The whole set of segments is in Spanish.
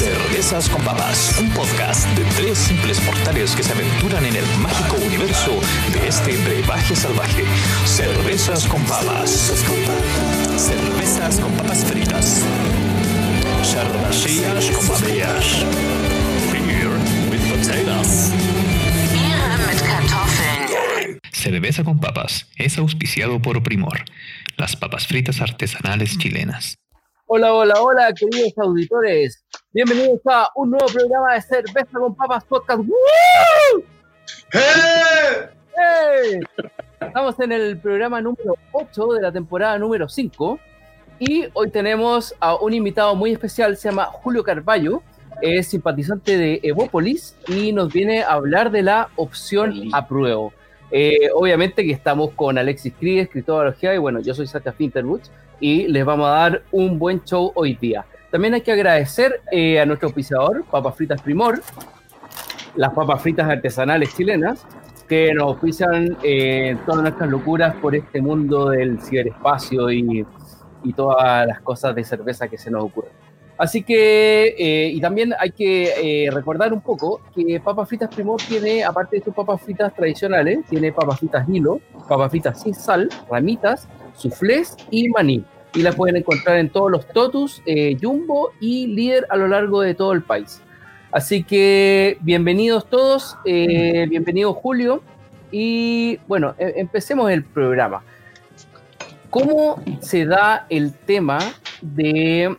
Cervezas con Papas, un podcast de tres simples mortales que se aventuran en el mágico universo de este brebaje salvaje. Cervezas con Papas. Cervezas con papas fritas. Cervecillas con papas. Beer with potatoes. Bier mit Kartoffeln. Cerveza con Papas es auspiciado por Primor, las papas fritas artesanales chilenas. Hola, hola, hola, queridos auditores. Bienvenidos a un nuevo programa de Cerveza con Papas Podcast. ¡Woo! ¡Hey! Estamos en el programa número 8 de la temporada número 5 y hoy tenemos a un invitado muy especial, se llama Julio Carballo, es simpatizante de Evópolis y nos viene a hablar de la opción apruebo. Eh, obviamente que estamos con Alexis Cries, Criptobiología, y bueno, yo soy Sacha Finterbuch y les vamos a dar un buen show hoy día. También hay que agradecer eh, a nuestro auspiciador, Papas Fritas Primor, las papas fritas artesanales chilenas, que nos ofician eh, todas nuestras locuras por este mundo del ciberespacio y, y todas las cosas de cerveza que se nos ocurren. Así que, eh, y también hay que eh, recordar un poco que Papas Fritas Primor tiene, aparte de sus papas fritas tradicionales, tiene papas fritas hilo, papas fritas sin sal, ramitas, soufflés y maní. Y las pueden encontrar en todos los totus, eh, jumbo y líder a lo largo de todo el país. Así que bienvenidos todos, eh, bienvenido Julio. Y bueno, e- empecemos el programa. ¿Cómo se da el tema de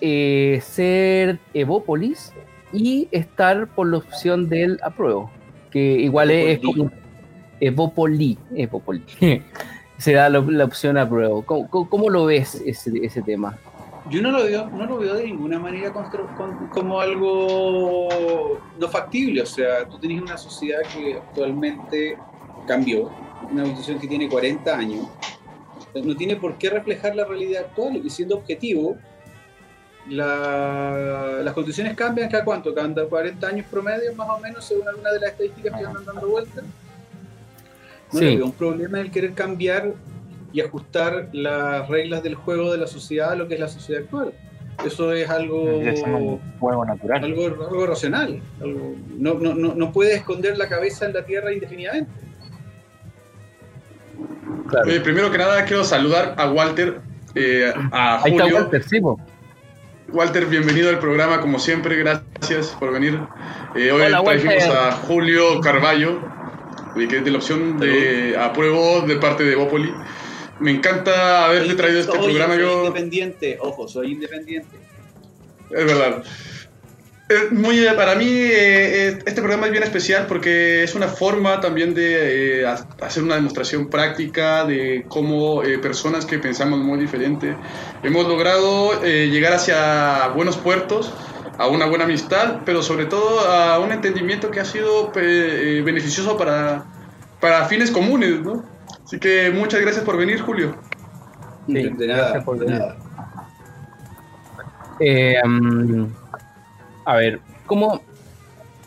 eh, ser Evópolis y estar por la opción del apruebo? Que igual es, es como Evópoli. Evópoli. se da la, la opción apruebo. ¿Cómo, cómo, cómo lo ves ese, ese tema? Yo no lo veo, no lo veo de ninguna manera como algo no factible. O sea, tú tenés una sociedad que actualmente cambió, una constitución que tiene 40 años, no tiene por qué reflejar la realidad actual. Y siendo objetivo, la- las constituciones cambian cada cuánto, cada 40 años promedio, más o menos, según alguna de las estadísticas que andan dando vueltas. No Sí. le veo un problema el querer cambiar y ajustar las reglas del juego de la sociedad a lo que es la sociedad actual. Eso es algo, juego natural. algo, algo racional. algo- no, no, no, no puede esconder la cabeza en la tierra indefinidamente. Claro. Oye, primero que nada quiero saludar a Walter, eh, a Ahí está Julio. Walter, sí. Walter, bienvenido al programa como siempre, gracias por venir. Eh, hoy Hola, trajimos Walter. a Julio Carballo, eh, de la opción de apruebo de parte de Bopoli. Me encanta haberte traído este Soy- programa. soy Yo, independiente, ojo, soy independiente. Es verdad. Es muy, para mí eh, eh, este programa es bien especial porque es una forma también de eh, ha- hacer una demostración práctica de cómo eh, personas que pensamos muy diferente hemos logrado eh, llegar hacia buenos puertos, a una buena amistad, pero sobre todo a un entendimiento que ha sido pe- eh, beneficioso para, para fines comunes. ¿no? Así que muchas gracias por venir, Julio. Sí, de nada, gracias por venir. Eh, a ver, ¿cómo,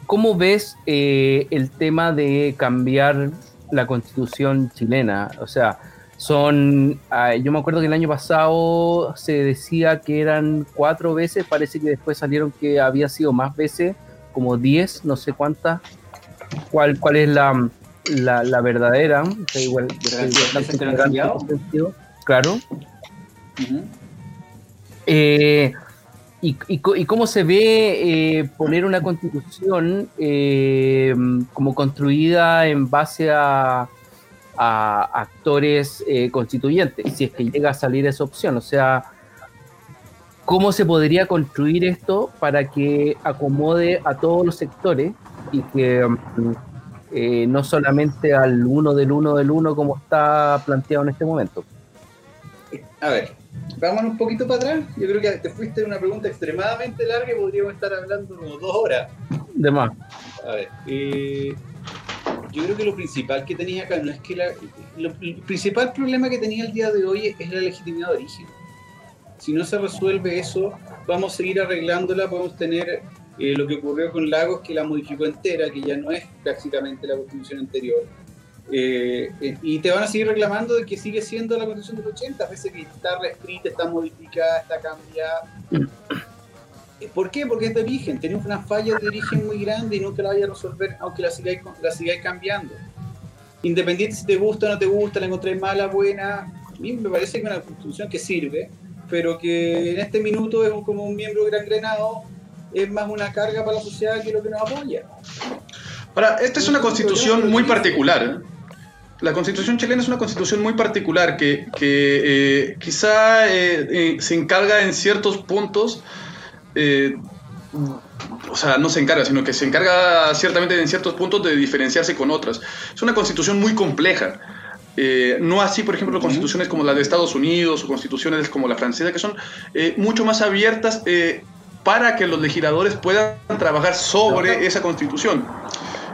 cómo ves eh, el tema de cambiar la constitución chilena? O sea, son, ah, yo me acuerdo que el año pasado se decía que eran cuatro veces, parece que después salieron que había sido más veces, como diez, no sé cuántas. ¿Cuál, cuál es la, la, la verdadera? Igual. Claro. Ujú. Eh, y, y y cómo se ve eh, poner una constitución eh, como construida en base a, a actores eh, constituyentes, si es que llega a salir esa opción. O sea, ¿cómo se podría construir esto para que acomode a todos los sectores y que mm, eh, no solamente al uno del uno del uno como está planteado en este momento? A ver, vamos un poquito para atrás. Yo creo que te fuiste una pregunta extremadamente larga y podríamos estar hablando como dos horas. De más. A ver, eh, yo creo que lo principal que tenía acá no es que la, el principal problema que tenía el día de hoy es la legitimidad de origen. Si no se resuelve eso, vamos a seguir arreglándola, podemos tener eh, lo que ocurrió con Lagos, que la modificó entera, que ya no es prácticamente la constitución anterior. Eh, eh, y te van a seguir reclamando de que sigue siendo la constitución del 80, pese que está reescrita, está modificada, está cambiada. ¿Por qué? Porque es de origen. Tenemos una falla de origen muy grande y nunca la vaya a resolver, aunque la sigáis, la sigáis cambiando. Independiente si te gusta o no te gusta, la encontráis mala, buena. A mí me parece que es una constitución que sirve, pero que en este minuto es como un miembro gran granado, es más una carga para la sociedad que lo que nos apoya. Ahora, esta es una constitución muy particular. La constitución chilena es una constitución muy particular que, que eh, quizá eh, eh, se encarga en ciertos puntos, o sea, no se encarga, sino que se encarga ciertamente en ciertos puntos de diferenciarse con otras. Es una constitución muy compleja. no así, por ejemplo, constituciones como la de Estados Unidos o constituciones como la francesa, que son mucho más abiertas para que los legisladores puedan trabajar sobre esa constitución.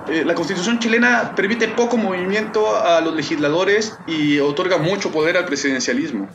Eh, la constitución chilena permite poco movimiento a los legisladores y otorga mucho poder al presidencialismo.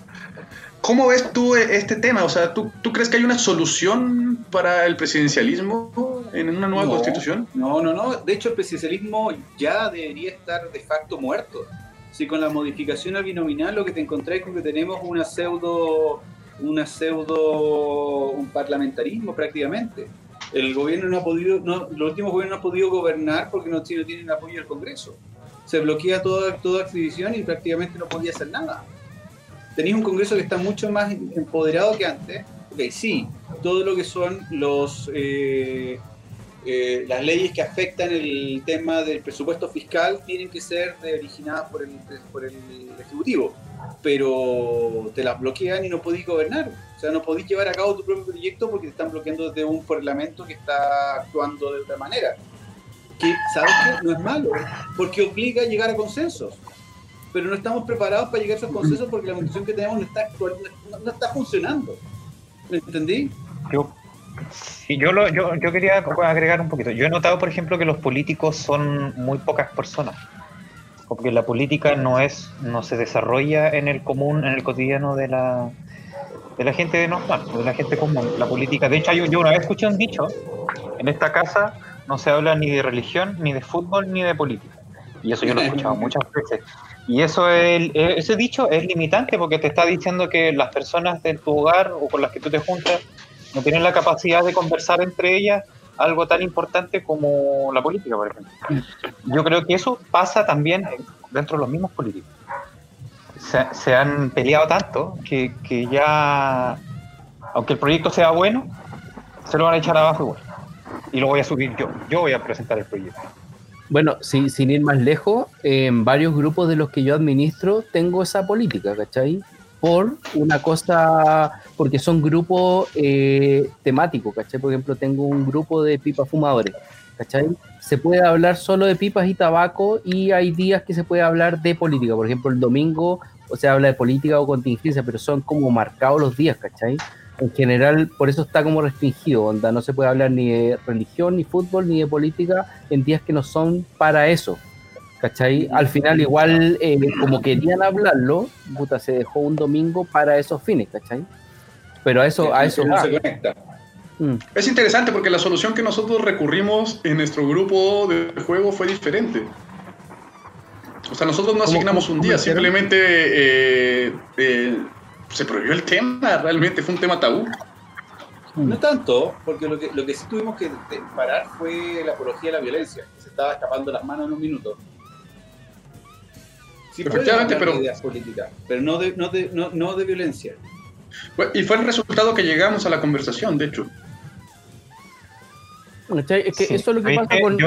¿Cómo ves tú este tema? O sea, ¿tú, ¿tú crees que hay una solución para el presidencialismo en una nueva constitución? No, no, no. De hecho, el presidencialismo ya debería estar de facto muerto. Si con la modificación al binominal lo que te encontrás es que tenemos una pseudo, una pseudo, un parlamentarismo prácticamente el gobierno no ha podido, no, los últimos gobiernos no han podido gobernar porque no, tienen apoyo del Congreso. Se bloquea toda, toda exhibición y prácticamente no podía hacer nada. Tenéis un Congreso que está mucho más empoderado que antes. Ok, sí, todo lo que son los eh, eh, las leyes que afectan el tema del presupuesto fiscal tienen que ser originadas por el, por el Ejecutivo, pero te las bloquean y no podéis gobernar. O sea, no podéis llevar a cabo tu propio proyecto porque te están bloqueando desde un parlamento que está actuando de otra manera. Que, ¿sabes qué? No es malo, porque obliga a llegar a consensos. Pero no estamos preparados para llegar a esos consensos porque la constitución que tenemos no está, no, está funcionando. ¿Me entendí? Yo, yo, lo, yo, yo quería agregar un poquito. Yo he notado, por ejemplo, que los políticos son muy pocas personas porque la política no es no se desarrolla en el común en el cotidiano de la de la gente normal, de la gente común. La política, de hecho, yo, una vez escuché un dicho, en esta casa no se habla ni de religión, ni de fútbol, ni de política. Y eso yo lo he escuchado muchas veces. Y eso es, ese dicho es limitante porque te está diciendo que las personas de tu hogar o con las que tú te juntas no tienen la capacidad de conversar entre ellas algo tan importante como la política, por ejemplo. Yo creo que eso pasa también dentro de los mismos políticos se, han peleado tanto que, ya, aunque el proyecto sea bueno, se lo van a echar abajo igual. Y lo voy a subir yo. Yo voy a presentar el proyecto. Bueno, sin, sin ir más lejos, en varios grupos de los que yo administro tengo esa política, ¿cachai? Por una cosa, porque son grupos eh, temáticos, ¿cachai? Por ejemplo, tengo un grupo de pipas fumadores, ¿cachai? Se puede hablar solo de pipas y tabaco y hay días que se puede hablar de política. Por ejemplo, el domingo o se habla de política o contingencia, pero son como marcados los días, ¿cachai? En general, por eso está como restringido, onda, no se puede hablar ni de religión, ni fútbol, ni de política en días que no son para eso, ¿cachai? Al final, igual, eh, como querían hablarlo, puta, se dejó un domingo para esos fines, ¿cachai? Pero a eso, a eso va. Mm. Es interesante porque la solución que nosotros recurrimos en nuestro grupo de juego fue diferente. O sea, nosotros no asignamos un día, simplemente eh, eh, se prohibió el tema, realmente fue un tema tabú. No tanto, porque lo que, lo que sí tuvimos que parar fue la apología de la violencia, que se estaba escapando las manos en un minuto. Sí, Efectivamente, pero. Ideas políticas, pero no de, no, de, no, no de violencia. Y fue el resultado que llegamos a la conversación, de hecho. Es que eso es lo que pasa con,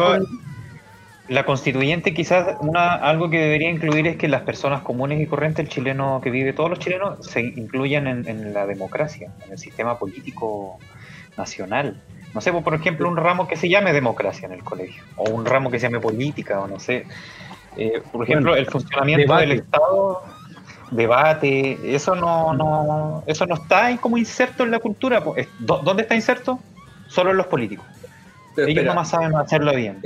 la constituyente quizás una, algo que debería incluir es que las personas comunes y corrientes, el chileno que vive, todos los chilenos, se incluyan en, la democracia, en el sistema político nacional. No sé, por ejemplo, un ramo que se llame democracia en el colegio, o un ramo que se llame política, o no sé. Eh, por ejemplo, el funcionamiento del Estado, debate, eso no, no, eso no está como inserto en la cultura. ¿Dónde está inserto? Solo en los políticos. Ellos no más saben hacerlo bien.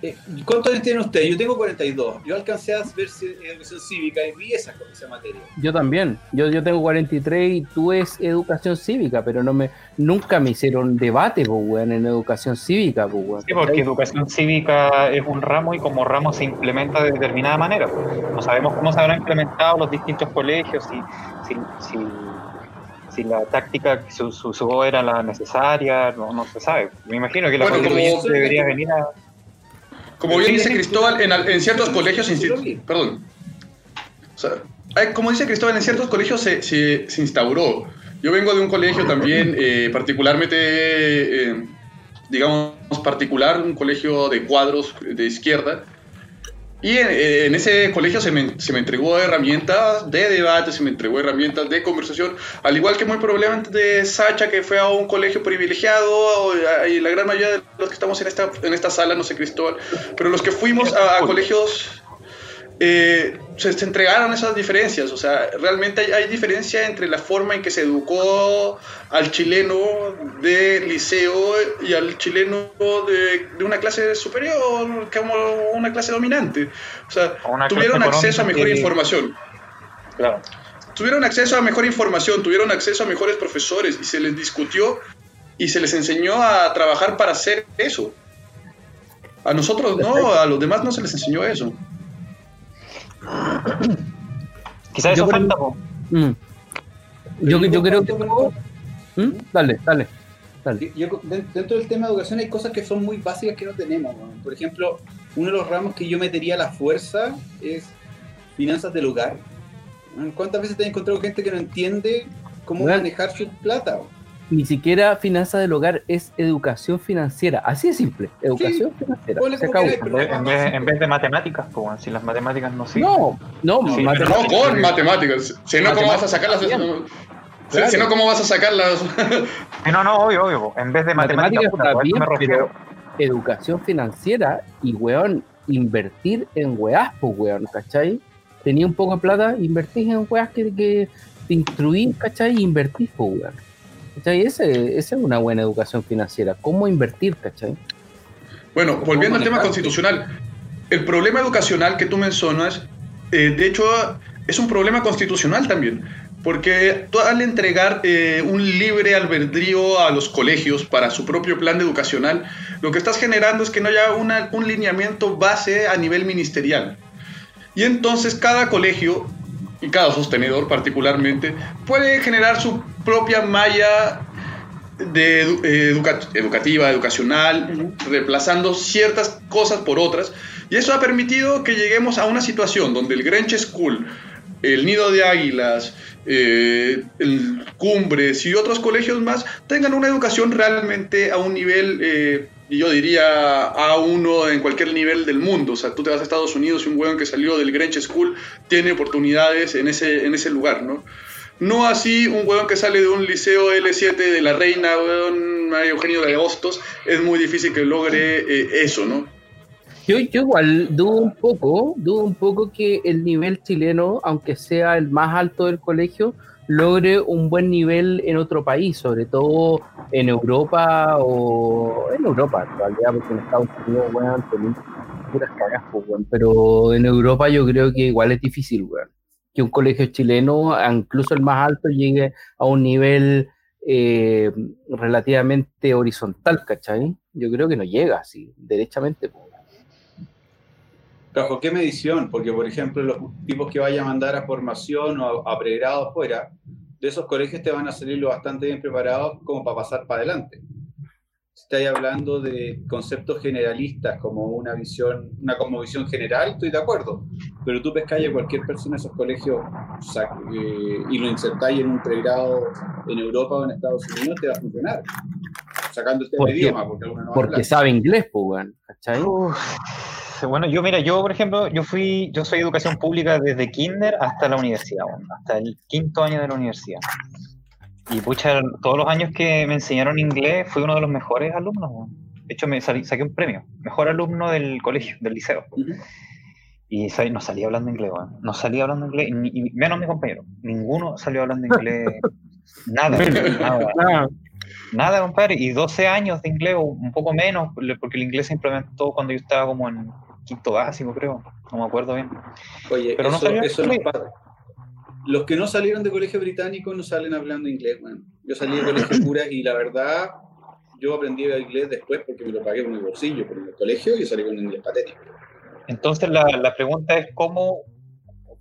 Eh, eh, ¿Cuántos años tiene usted? Yo tengo 42. Yo alcancé a ver educación cívica y vi esa, esa materia. Yo también. Yo, yo tengo 43 y tú es educación cívica, pero no me nunca me hicieron debate, en educación cívica, Sí, porque educación cívica es un ramo y como ramo se implementa de determinada manera. No sabemos cómo se habrán implementado los distintos colegios, si, si, si si la táctica que se usó era la necesaria, no, no se sabe. Me imagino que la Bueno, debería venir a... Como bien dice Cristóbal, en, en ciertos colegios, perdón. O sea, hay- como dice Cristóbal, en ciertos colegios se, se- se instauró. Yo vengo de un colegio también, eh, particularmente, eh, digamos, particular, un colegio de cuadros de izquierda. Y en, eh, en ese colegio se me, se me entregó herramientas de debate, se me entregó herramientas de conversación, al igual que muy probablemente Sacha, que fue a un colegio privilegiado, y la gran mayoría de los que estamos en esta, en esta sala, no sé Cristóbal, pero los que fuimos a, a colegios eh, se, se entregaron esas diferencias. O sea, realmente hay, hay diferencia entre la forma en que se educó al chileno de liceo y al chileno de, de una clase superior, como una clase dominante. O sea, una tuvieron acceso a mejor que- información. Claro. Tuvieron acceso a mejor información, tuvieron acceso a mejores profesores y se les discutió y se les enseñó a trabajar para hacer eso. A nosotros no, a los demás no se les enseñó eso. Quizás eso falta. Mm. Yo, yo creo que... ¿Mm? Dale, dale. dale. Yo- dentro del tema de educación hay cosas que son muy básicas que no tenemos. Por ejemplo, uno de los ramos que yo metería a la fuerza es finanzas del hogar. ¿Cuántas veces te has encontrado gente que no entiende cómo manejar su plata? Ni siquiera finanzas del hogar es educación financiera. Así de simple. Educación financiera. Se acabó. En vez, en vez- de matemáticas, pues, si las matemáticas no sirven. No, no, Sí, No con matemáticas. Si no, ¿cómo vas a sacar las... Si, Claro. si no, ¿cómo vas a sacar las... Sí, no, no, obvio, obvio. En vez de matemáticas, Matemáticas también, me refiero. pero educación financiera y, weón, invertir en weás, pues, weón, ¿cachai? Tenía un poco de plata, invertís en weás que, que te instruís, ¿cachai? Y invertís, pues, weón. ¿Cachai? Esa es una buena educación financiera. ¿Cómo invertir, cachai? Bueno, volviendo al tema constitucional. El problema educacional que tú mencionas, eh, de hecho, es un problema constitucional también. Porque al entregar eh, un libre albedrío a los colegios para su propio plan educacional, lo que estás generando es que no haya una- un lineamiento base a nivel ministerial. Y entonces cada colegio, y cada sostenedor particularmente, puede generar su propia malla de edu- eh, educa- educativa, educacional, reemplazando ciertas cosas por otras. Y eso ha permitido que lleguemos a una situación donde el Grange School, el Nido de Águilas, eh, el Cumbres y otros colegios más tengan una educación realmente a un nivel, eh, yo diría A1 en cualquier nivel del mundo. O sea, tú te vas a Estados Unidos y un hueón que salió del Grange School tiene oportunidades en ese, en ese lugar, ¿no? No así un huevón que sale de un liceo L7 de la Reina, huevón, María Eugenio de Hostos, es muy difícil que logre eh, eso, ¿no? Yo, yo igual dudo un poco, dudo un poco que el nivel chileno, aunque sea el más alto del colegio, logre un buen nivel en otro país, sobre todo en Europa o en Europa, en realidad, porque en Estados Unidos, weón, puras cagas, weón. pero en Europa yo creo que igual es difícil, weón, que un colegio chileno, incluso el más alto, llegue a un nivel eh, relativamente horizontal, ¿cachai? Yo creo que no llega así, derechamente. ¿Bajo qué medición? Porque, por ejemplo, los tipos que vaya a mandar a formación o a, a pregrado afuera, de esos colegios te van a salir lo bastante bien preparados como para pasar para adelante. Estáis hablando de conceptos generalistas como una visión, una cosmovisión general, estoy de acuerdo. Pero tú pescáis a cualquier persona de esos colegios eh, y lo insertáis en un pregrado en Europa o en Estados Unidos, te va a funcionar. Sacando el tema ¿Por idioma, porque algunos no Porque sabe inglés, pues, ¿cachai? Bueno, yo mira, yo por ejemplo, yo fui, yo soy educación pública desde kinder hasta la universidad, bueno, hasta el quinto año de la universidad. Y pucha, todos los años que me enseñaron inglés fui uno de los mejores alumnos. De hecho, me salí- saqué un premio, mejor alumno del colegio, del liceo. Ujú. Y sa- no salía hablando inglés, bueno. no salía hablando inglés, ni- y menos mi compañero. Ninguno salió hablando inglés, nada, nada. Ah, Nada, compadre, y 12 años de inglés, o un poco menos, porque el inglés se implementó cuando yo estaba como en quinto básico, creo, no me acuerdo bien. Oye, Pero no eso, salió eso nos pasa. Los que no salieron de colegio británico no salen hablando inglés, bueno. Yo salí de colegio cura y la verdad, yo aprendí inglés después porque me lo pagué con mi bolsillo, pero en el colegio yo salí con inglés patético. Entonces la, la pregunta es cómo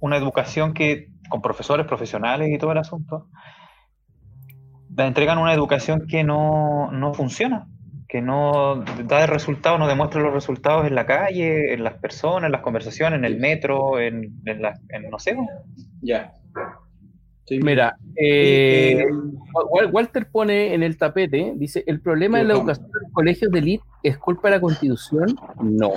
una educación que con profesores profesionales y todo el asunto entregan una educación que no, no funciona, que no da el resultado, no demuestra los resultados en la calle, en las personas, en las conversaciones, en el metro, en, en, la, en no sé. Ya. Sí, Mira, eh, eh, Wal- Walter pone en el tapete, dice, ¿el problema de la educación en los colegios de elite es culpa de la constitución? No.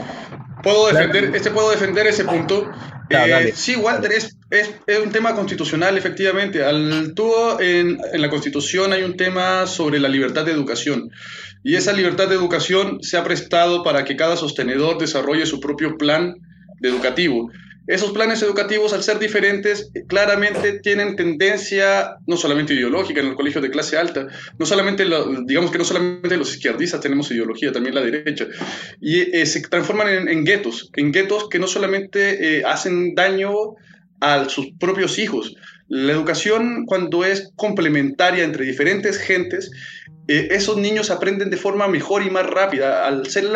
Puedo defender, este puedo defender ese punto. Eh, sí, Walter, es, es, es un tema constitucional, efectivamente. Al, tú en, en la Constitución hay un tema sobre la libertad de educación. Y esa libertad de educación se ha prestado para que cada sostenedor desarrolle su propio plan de educativo. Esos planes educativos, al ser diferentes, claramente tienen tendencia no solamente ideológica en el colegio de clase alta, no solamente, lo- digamos que no solamente los izquierdistas tenemos ideología, también la derecha, y eh, se transforman en, en guetos, en guetos que no solamente eh, hacen daño a sus propios hijos. La educación, cuando es complementaria entre diferentes gentes, eh, esos niños aprenden de forma mejor y más rápida. Al ser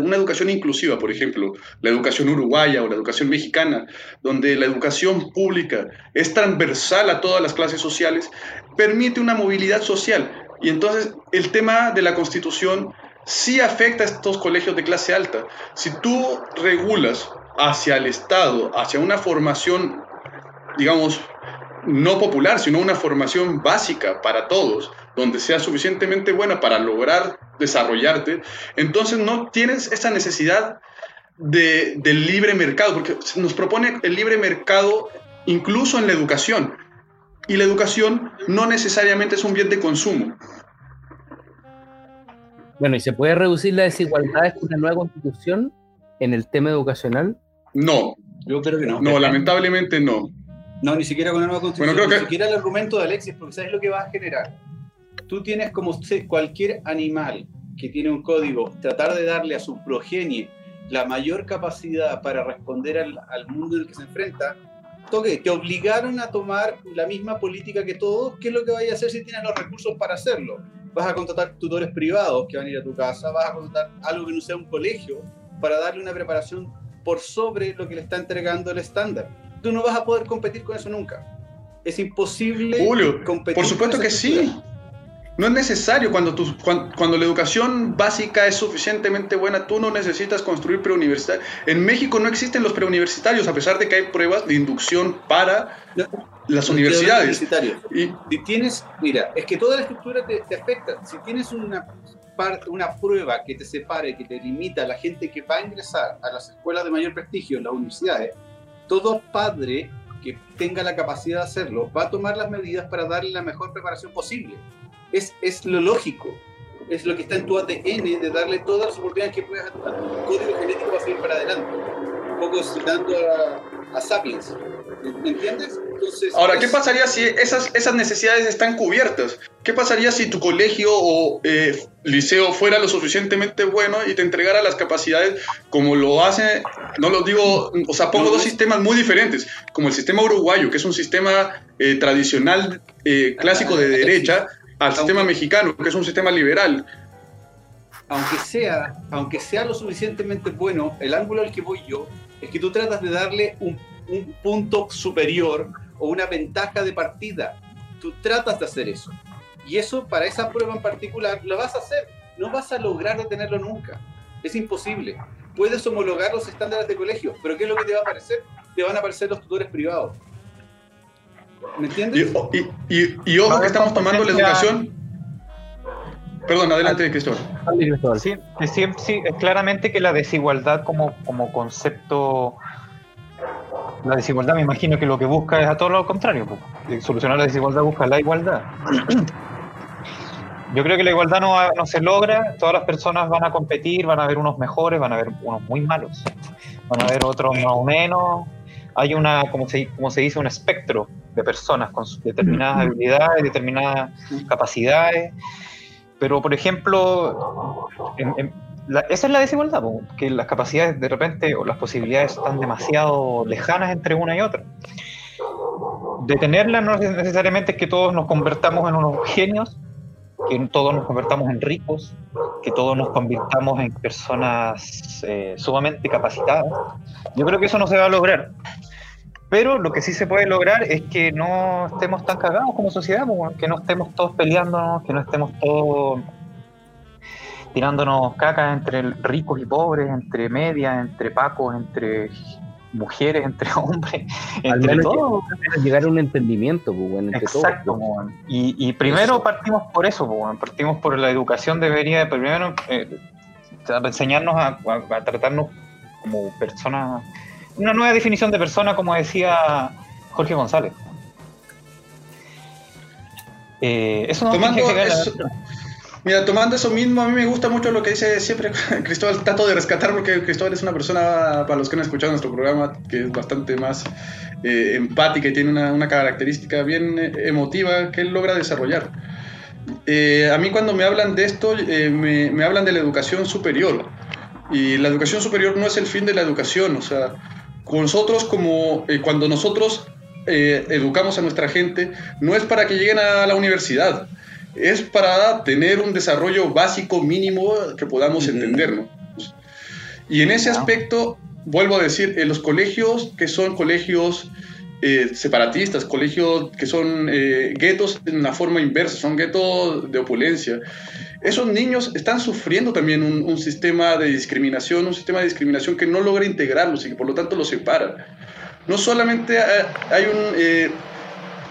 una educación inclusiva, por ejemplo, la educación uruguaya o la educación mexicana, donde la educación pública es transversal a todas las clases sociales, permite una movilidad social. Y entonces el tema de la constitución sí afecta a estos colegios de clase alta. Si tú regulas hacia el Estado, hacia una formación, digamos, no popular, sino una formación básica para todos, donde sea suficientemente buena para lograr desarrollarte, entonces no tienes esa necesidad de, del libre mercado, porque nos propone el libre mercado incluso en la educación. Y la educación no necesariamente es un bien de consumo. Bueno, ¿y se puede reducir la desigualdad con una nueva constitución en el tema educacional? No, yo creo que no. no, lamentablemente no. No, ni siquiera con la nueva constitución, Bueno, creo ni siquiera el argumento de Alexis, porque ¿sabes lo que va a generar? Tú tienes como cualquier animal que tiene un código, tratar de darle a su progenie la mayor capacidad para responder al, al mundo en el que se enfrenta. Toque, te obligaron a tomar la misma política que todos. ¿Qué es lo que vayas a hacer si tienes los recursos para hacerlo? Vas a contratar tutores privados que van a ir a tu casa, vas a contratar algo que no sea un colegio para darle una preparación por sobre lo que le está entregando el estándar tú no vas a poder competir con eso nunca. Es imposible Julio, competir. por supuesto con que sí. No es necesario cuando, tu- cuan- cuando, la educación básica es suficientemente buena, tú no necesitas construir preuniversitarios. En México no existen los preuniversitarios, a pesar de que hay pruebas de inducción para No, las universidades. Y, Si tienes, mira, es que toda la estructura te, te afecta. Si tienes una, parte, una prueba que te separe, que te limita a la gente que va a ingresar a las escuelas de mayor prestigio, en las universidades, todo padre que tenga la capacidad de hacerlo va a tomar las medidas para darle la mejor preparación posible. Es, es lo lógico. Es lo que está en tu ADN de darle todas las oportunidades que puedas a tu, código genético para seguir para adelante. Un poco citando a, a Sapiens. ¿Me entiendes? Entonces, ahora, ¿qué pasaría si esas, esas necesidades están cubiertas? ¿Qué pasaría si tu colegio o eh, liceo fuera lo suficientemente bueno y te entregara las capacidades como lo hace, no lo digo, o sea, pongo dos sistemas muy diferentes, como el sistema uruguayo, que es un sistema eh, tradicional, eh, clásico de Ah, derecha, al sistema mexicano, que es un sistema liberal. aunque sea, aunque sea lo suficientemente bueno, el ángulo al que voy yo es que tú tratas de darle un, un punto superior o una ventaja de partida. Tú tratas de hacer eso. Y eso, para esa prueba en particular, lo vas a hacer. No vas a lograr detenerlo nunca. Es imposible. Puedes homologar los estándares de colegio, pero ¿qué es lo que te va a aparecer? Te van a aparecer los tutores privados. ¿Me Y, entiendes? y- y- y ojo Va a que estamos tomando la educación. Perdón, adelante, Cristóbal. Sí, sí, sí, es claramente que la desigualdad como, como concepto, la desigualdad me imagino que lo que busca es a todo lo contrario. Eh, solucionar la desigualdad busca la igualdad. Yo creo que la igualdad no, se logra, todas las personas van a competir, van a haber unos mejores, van a haber unos muy malos, van a haber otros más o menos. Hay una, como se, como se dice, un espectro de personas con determinadas habilidades, determinadas capacidades. Pero, por ejemplo, en- en- esa es la desigualdad, que las capacidades de repente o las posibilidades están demasiado lejanas entre una y otra. Detenerla no es necesariamente es que todos nos convertamos en unos genios, que todos nos convertamos en ricos, que todos nos convirtamos en personas eh, sumamente capacitadas. Yo creo que eso no se va a lograr. Pero lo que sí se puede lograr es que no estemos tan cagados como sociedad, que no estemos todos peleándonos, que no estemos todos tirándonos caca entre ricos y pobres, entre medias, entre pacos, entre mujeres, entre hombres, Al entre menos todo. llegar- llegar a un entendimiento, pues, bueno, entre Exacto, todos. weón. y, y primero partimos por eso, po, weón. partimos por la educación, debería primero eh, enseñarnos a, a- a tratarnos como personas, una nueva definición de persona, como decía Jorge González. Eh, eso no Tomando tiene Mira, tomando eso mismo, a mí me gusta mucho lo que dice siempre Cristóbal. Trato de rescatar porque Cristóbal es una persona, para los que han escuchado nuestro programa, que es bastante más eh, empática y tiene una, característica bien eh, emotiva que él logra desarrollar. Eh, a mí cuando me hablan de esto, eh, me, hablan de la educación superior. Y la educación superior no es el fin de la educación. O sea, nosotros como cuando nosotros educamos a nuestra gente, no es para que lleguen a la universidad es para tener un desarrollo básico mínimo que podamos entendernos. Y en ese aspecto, vuelvo a decir, en los colegios que son colegios eh, separatistas, colegios que son eh, guetos en la forma inversa, son guetos de opulencia, esos niños están sufriendo también un, un sistema de discriminación, un sistema de discriminación que no logra integrarlos y que por lo tanto los separa. No solamente hay, hay un... eh,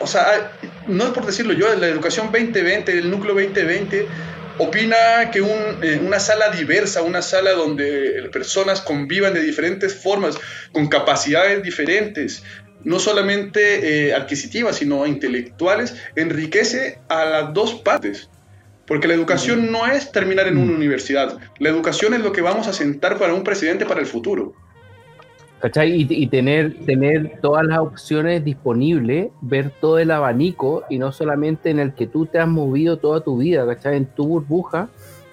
o sea, no es por decirlo yo, la educación 2020, el núcleo 2020, opina que un, eh, una sala diversa, una sala donde personas convivan de diferentes formas, con capacidades diferentes, no solamente eh, adquisitivas, sino intelectuales, enriquece a las dos partes. Porque la educación no es terminar en una universidad, la educación es lo que vamos a sentar para un presidente para el futuro. ¿Cachai? Y, y tener, tener todas las opciones disponibles, ver todo el abanico y no solamente en el que tú te has movido toda tu vida, ¿cachai? En tu burbuja,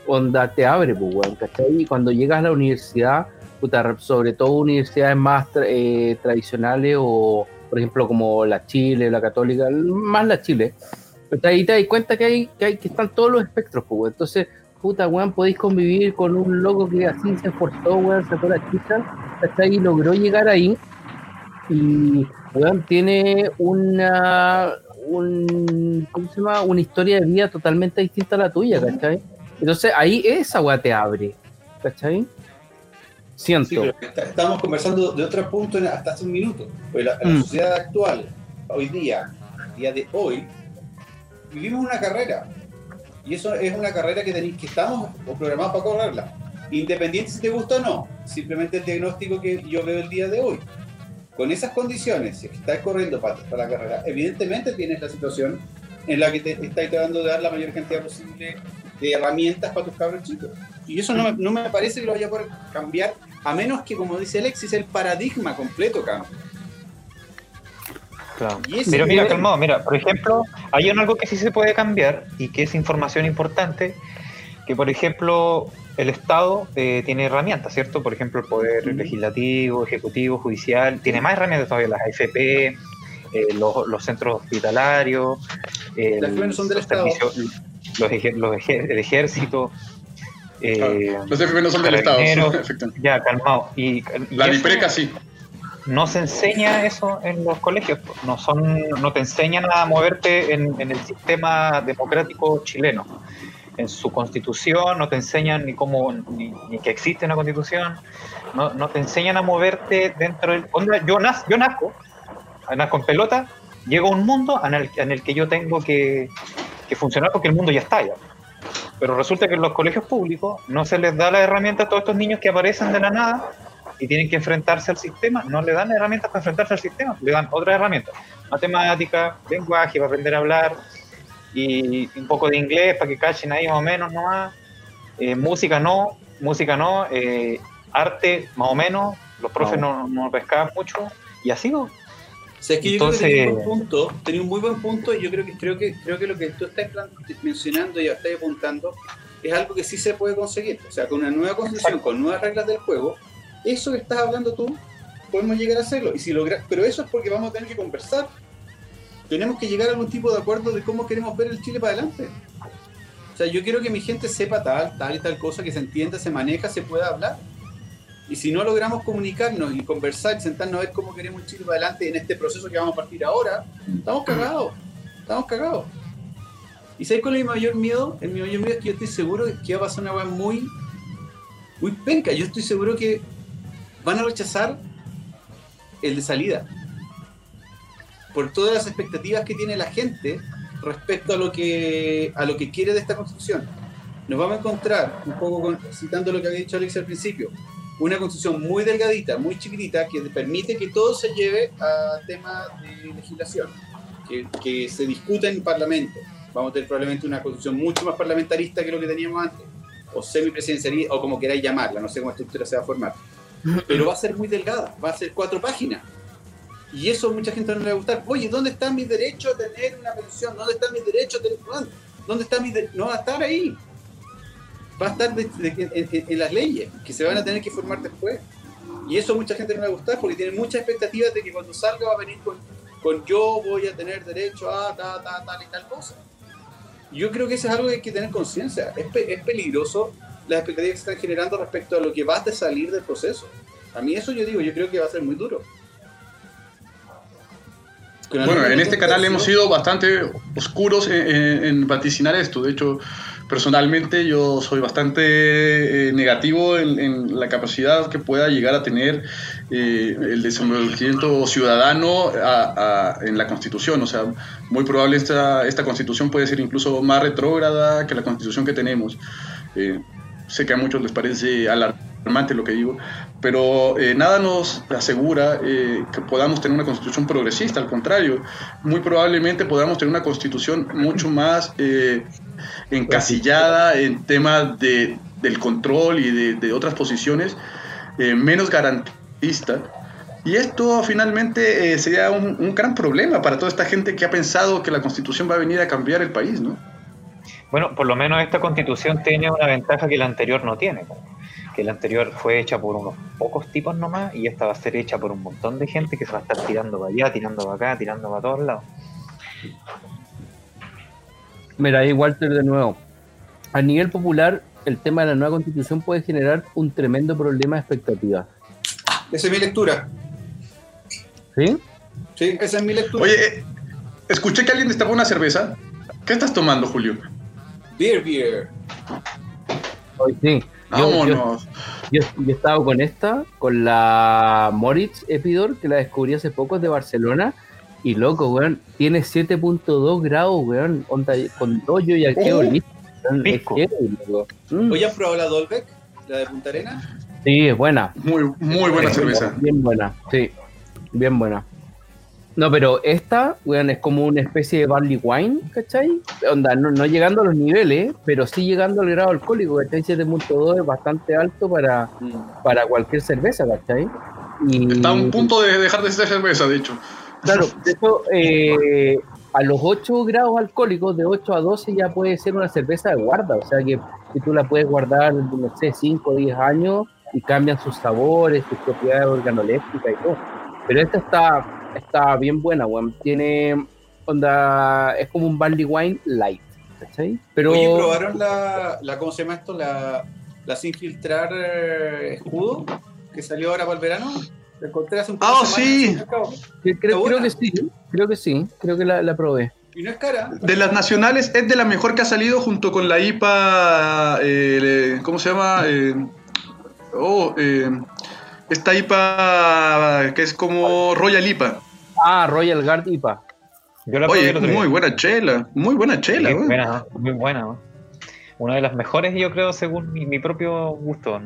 onda te abre, pues, ¿cachai? Y cuando llegas a la universidad, puta, sobre todo universidades más eh, tradicionales o, por ejemplo, como la Chile, la Católica, más la Chile, ¿cachai? ahí te das cuenta que hay, que hay que están todos los espectros, pues. Entonces, puta, weón, podéis convivir con un loco que así se esforzó, weón, sacó la chucha, ¿cachai? Y logró llegar ahí. Y, weón, tiene una, un, ¿cómo se llama? Una historia de vida totalmente distinta a la tuya, ¿cachai? Entonces, ahí esa weá te abre, ¿cachai? Siento. Sí, pero está- estábamos conversando de otro punto hasta hace un minuto. Pues la, la Mm. sociedad actual, hoy día, día de hoy, vivimos una carrera. Y eso es una carrera que, tenéis- que estamos programados para correrla. Independiente si te gusta o no. Simplemente el diagnóstico que yo veo el día de hoy. Con esas condiciones, si estás corriendo para, para la carrera, evidentemente tienes la situación en la que te estás tratando de dar la mayor cantidad posible de herramientas para tus cabros chicos. Y eso no me, no me parece que lo vaya a poder cambiar, a menos que, como dice Alexis, el paradigma completo cambie. Claro. Pero mira, calmado, mira, por ejemplo, hay algo que sí se puede cambiar y que es información importante, que por ejemplo el Estado eh, tiene herramientas, ¿cierto? Por ejemplo, el Poder. Legislativo, Ejecutivo, Judicial, tiene más herramientas todavía, las AFP, eh, los, los centros hospitalarios, Las son del los Estado. servicios- los ejer- los ejer- el ejército. eh, Los FP no son del Estado, efectivamente. ya, calmado. Y, y La DIPRECA sí. No se enseña eso en los colegios, no son, no te enseñan a moverte en, el sistema democrático chileno. En su constitución no te enseñan ni cómo, ni, que existe una constitución, no, no te enseñan a moverte dentro del. onda, yo, naz- yo nazco, nazco pelota, llego a un mundo en el, que yo tengo que, que funcionar porque el mundo ya está ya. Pero resulta que en los colegios públicos no se les da las herramientas a todos estos niños que aparecen de la nada y tienen que enfrentarse al sistema, no le dan herramientas para enfrentarse al sistema, le dan otras herramientas, matemática, lenguaje para aprender a hablar y un poco de inglés para que cachen ahí más o menos nomás, Eh, música no, música no, eh, arte más o menos, los profes no, no pescaban mucho y así ¿no? O sea, es que yo creo que Entonces- tenía un buen punto, tenía un muy buen punto y yo creo que creo que creo que lo que tú estás mencionando y estás apuntando es algo que sí se puede conseguir. O sea, con una nueva constitución, con nuevas reglas del juego, eso que estás hablando tú, podemos llegar a hacerlo. Y si logra, pero eso es porque vamos a tener que conversar. Tenemos que llegar a algún tipo de acuerdo de cómo queremos ver el Chile para adelante. O sea, yo quiero que mi gente sepa tal, tal y tal cosa, que se entienda, se maneja, se pueda hablar. Y si no logramos comunicarnos y conversar sentarnos a ver cómo queremos ir para adelante en este proceso que vamos a partir ahora, estamos cagados. Estamos cagados. ¿Y sabes cuál es mi mayor miedo? El mayor miedo es que yo estoy seguro que va a pasar una weá muy, muy penca. Yo estoy seguro que van a rechazar el de salida. Por todas las expectativas que tiene la gente respecto a lo que, a lo que quiere de esta constitución. Nos vamos a encontrar, un poco con- citando lo que había dicho Alex al principio, una constitución muy delgadita, muy chiquitita, que permite que todo se lleve a temas de legislación, que, se discute en Parlamento. Vamos a tener probablemente una constitución mucho más parlamentarista que lo que teníamos antes, o semipresidencialista, o como queráis llamarla, no sé cómo estructura se va a formar. Pero va a ser muy delgada, va a ser cuatro páginas. Y eso mucha gente no le va a gustar. Oye, ¿dónde está mi derecho a tener una pensión? ¿Dónde está mi derecho a tener... ¿Dónde está mi? No va a estar ahí. Va a estar de- de- en, en- las leyes, que se van a tener que formar después. Y eso mucha gente no le va a gustar porque tiene muchas expectativas de que cuando salga va a venir con, con yo voy a tener derecho a ta, ta, tal y tal cosa. Yo creo que eso es algo que hay que tener conciencia. Es, pe- es peligroso las expectativas que se están generando respecto a lo que va a salir del proceso. A mí eso yo digo, yo creo que va a ser muy duro. Bueno, en este canal hemos sido bastante oscuros en, en- en vaticinar esto. De hecho, personalmente yo soy bastante eh, negativo en, en la capacidad que pueda llegar a tener eh, el desenvolvimiento ciudadano a- a- en la Constitución. O sea, muy probable esta, esta Constitución puede ser incluso más retrógrada que la Constitución que tenemos. Eh, sé que a muchos les parece alarmante lo que digo, pero eh, nada nos asegura eh, que podamos tener una constitución progresista, al contrario, muy probablemente podamos tener una constitución mucho más eh, encasillada en temas de, del control y de, de otras posiciones, menos garantista. Y esto finalmente sería un, un gran problema para toda esta gente que ha pensado que la constitución va a venir a cambiar el país, ¿no? Bueno, por lo menos esta constitución tiene una ventaja que la anterior no tiene. Que la anterior fue hecha por unos pocos tipos nomás y esta va a ser hecha por un montón de gente que se va a estar tirando para allá, tirando para acá, tirando para todos lados. Mira, ahí Walter de nuevo. A nivel popular, el tema de la nueva constitución puede generar un tremendo problema de expectativas. Esa es mi lectura. ¿Sí? Sí, esa es mi lectura. Oye, eh, escuché que alguien destapó una cerveza. ¿Qué estás tomando, Julio? Beer, beer. Hoy sí. Yo, yo, Vámonos. yo, yo he estado con esta, con la Moritz Epidor, que la descubrí hace poco es de Barcelona. Y loco, weón, tiene 7.2 grados, weón. Onda, con dos yo ya quedo Oh, listo. pico. heavy, loco. Mm, ¿Hoy han probado la Dolbeck? ¿La de Punta Arena? Sí, es buena. Muy, muy buena cerveza. Bien buena, sí. Bien buena. No, pero esta, weón, es como una especie de barley wine, ¿cachai? Onda, no, no llegando a los niveles, pero sí llegando al grado alcohólico, ¿cachai? 7.2 es bastante alto para, para cualquier cerveza, ¿cachai? Y, Está a un punto de dejar de ser cerveza, de hecho. Claro, de hecho, eh, a los 8 grados alcohólicos, de 8 a 12 ya puede ser una cerveza de guarda, o sea que, que tú la puedes guardar, no sé, 5 o 10 años y cambian sus sabores, sus propiedades organolépticas y todo. Pero esta está, está bien buena, weón. Tiene onda, es como un barley wine light, ¿cachai? Pero Oye, ¿probaron la, la, ¿cómo se llama esto? La, la sin filtrar eh, escudo que salió ahora para el verano. La encontré hace un par de Ah, sí. creo, que sí, creo que sí, creo que la, la probé. Y no es cara. De las nacionales es de la mejor que ha salido junto con la IPA. eh, ¿Cómo se llama? Eh, oh, eh, esta IPA que es como Royal IPA. Ah, Royal Guard IPA. Yo la probé Oye, día. muy buena chela. Muy buena chela, Sí, güey. buena, muy buena. ¿no? Una de las mejores, yo creo, según mi, mi propio gusto.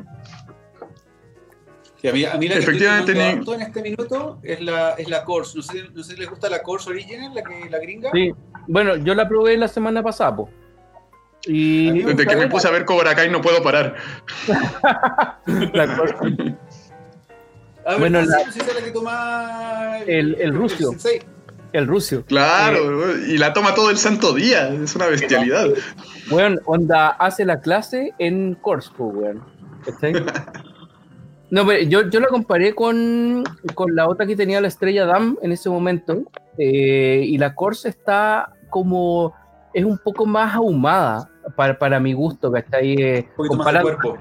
Sí, a, mí, a mí la que estoy Efectivamente, tomando ni- en este minuto es la, es la Course. No sé, no sé si les gusta la Course Original, la, que, la gringa. Sí, bueno, yo la probé la semana pasada, po. Y Desde que me puse a ver Cobra Kai no puedo parar. la cosa- A Bueno, no la- sé si es la que toma El- el rucio. sensei. el rucio. Claro, güey, y la toma todo el santo día. Es una bestialidad. Weón, onda hace la clase en Corso, weón. No, pero yo, yo la comparé con, con la otra que tenía la estrella Dam en ese momento. eh, y la Corsa está como. Es un poco más ahumada para, para mi gusto, ¿cachai? Eh, Un poquito más de cuerpo.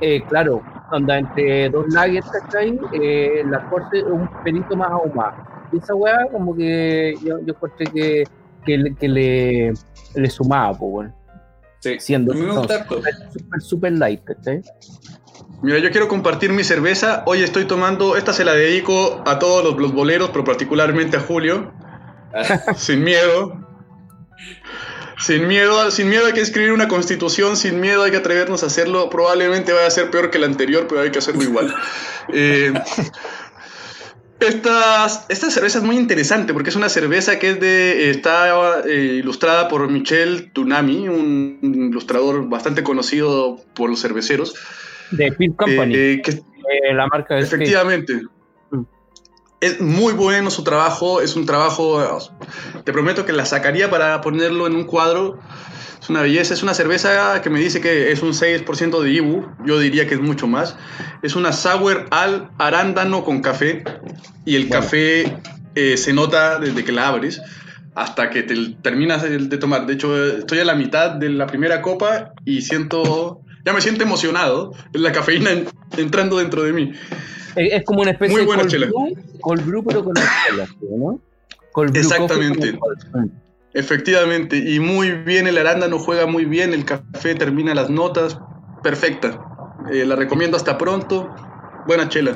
eh, claro, onda entre dos nuggets, ¿cachai? Eh, la corte un pelito más ahumado. Y esa weá, como que yo, yo encontré que, que, le- que le, le sumaba, pues, bueno. Sí. Siendo super, super light, ¿cachai? Mira, yo quiero compartir mi cerveza. Hoy estoy tomando, esta se la dedico a todos los, los boleros, pero particularmente a Julio. sin miedo. Sin miedo, sin miedo hay que escribir una constitución, sin miedo hay que atrevernos a hacerlo. Probablemente vaya a ser peor que la anterior, pero hay que hacerlo igual. Eh, esta, esta cerveza es muy interesante porque es una cerveza que es de, está eh, ilustrada por Michel Tunami, un ilustrador bastante conocido por los cerveceros. De Peel Company, Eh, que, eh, la marca de efectivamente. Es muy bueno su trabajo, es un trabajo, te prometo que la sacaría para ponerlo en un cuadro. Es una belleza, es una cerveza que me dice que es un 6% de Ibu, yo diría que es mucho más. Es una sour al arándano con café y el Bueno. café eh, se nota desde que la abres hasta que te terminas de tomar. De hecho, estoy a la mitad de la primera copa y siento, ya me siento emocionado, la cafeína en- entrando dentro de mí. Es, es como una especie Muy de buena cold chela. brew, cold brew, pero con chela, ¿no? Cold brew Exactamente. Efectivamente, y muy bien, el arándano juega muy bien, el café termina las notas, perfecta. Eh, la recomiendo hasta pronto. Buena chela.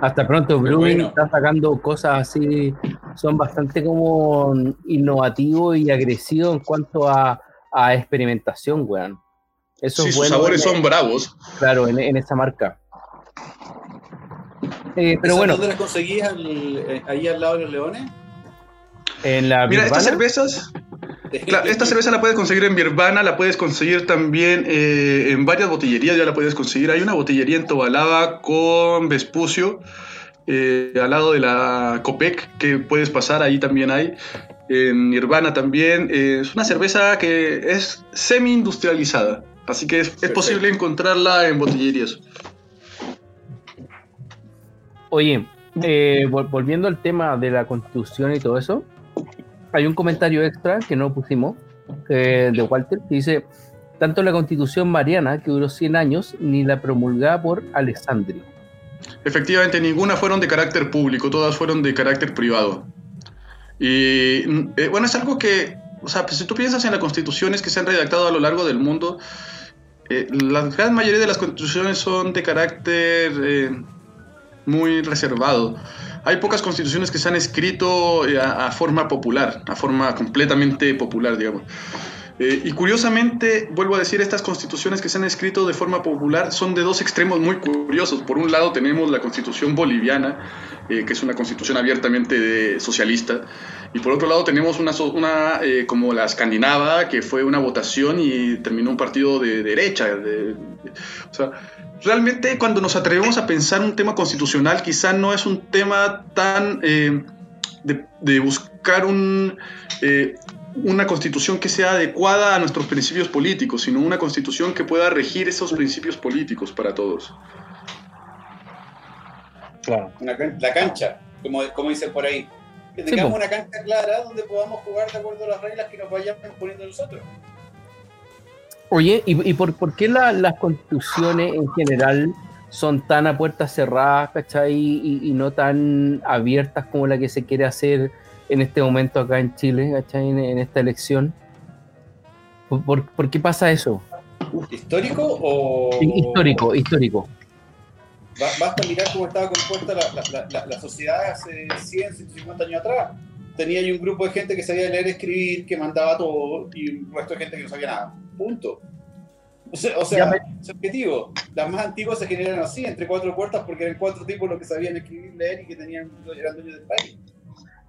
Hasta pronto, Brewing bueno. está sacando cosas así, son bastante como innovativos y agresivos en cuanto a, a experimentación, weón. Eso Sí, es sus sabores en- son bravos. Claro, en, en esa marca. Eh, pero ¿Esas bueno, ¿Dónde las conseguías? Eh, ahí al lado de los leones? en la Mira, estas Birvana, cervezas, Claro, esta cerveza la puedes conseguir en Birvana, la puedes conseguir también eh, en varias botillerías, ya la puedes conseguir. Hay una botillería en Tobalaba con Vespucio, eh, al lado de la Copec, que puedes pasar, ahí también hay. En Nirvana también. eh, es una cerveza que es semi-industrializada, así que es, es posible encontrarla en botillerías. Oye, eh, vol- volviendo al tema de la constitución y todo eso, hay un comentario extra que no pusimos, eh, de Walter, que dice, tanto la constitución mariana, que duró 100 años, ni la promulgada por Alessandri. Efectivamente, ninguna fueron de carácter público, todas fueron de carácter privado. Y mm, eh, bueno, es algo que, o sea, pues, si tú piensas en las constituciones que se han redactado a lo largo del mundo, la gran mayoría de las constituciones son de carácter muy reservado. Hay pocas constituciones que se han escrito eh, a, a forma popular, a forma completamente popular, digamos. Eh, y curiosamente, vuelvo a decir, estas constituciones que se han escrito de forma popular son de dos extremos muy curiosos. Por un lado tenemos la constitución boliviana, eh, que es una constitución abiertamente socialista, y por otro lado tenemos una, una eh, como la escandinava, que fue una votación y terminó un partido de derecha. de- de- o sea, realmente cuando nos atrevemos a pensar un tema constitucional, quizá no es un tema tan de, buscar un, una constitución que sea adecuada a nuestros principios políticos, sino una constitución que pueda regir esos principios políticos para todos. Claro. La cancha, como, como dicen por ahí. Que Sí, tengamos una cancha clara donde podamos jugar de acuerdo a las reglas que nos vayamos poniendo nosotros. Oye, ¿y, y por, por qué la- las constituciones en general son tan a puertas cerradas, ¿cachai? Y, y no tan abiertas como la que se quiere hacer en este momento acá en Chile, ¿cachai? En, en esta elección. ¿Por, por- por qué pasa eso? ¿Histórico o...? Histórico, histórico. Ba- Basta mirar cómo estaba compuesta la, la- la- la- la sociedad hace 100, 150 años atrás. Tenía ahí un grupo de gente que sabía leer escribir, que mandaba todo, y un resto de gente que no sabía nada. Punto. O sea, o sea es objetivo. Las más antiguas se generan así, entre cuatro puertas, porque eran cuatro tipos los que sabían escribir, leer y que tenían, eran dueños del país.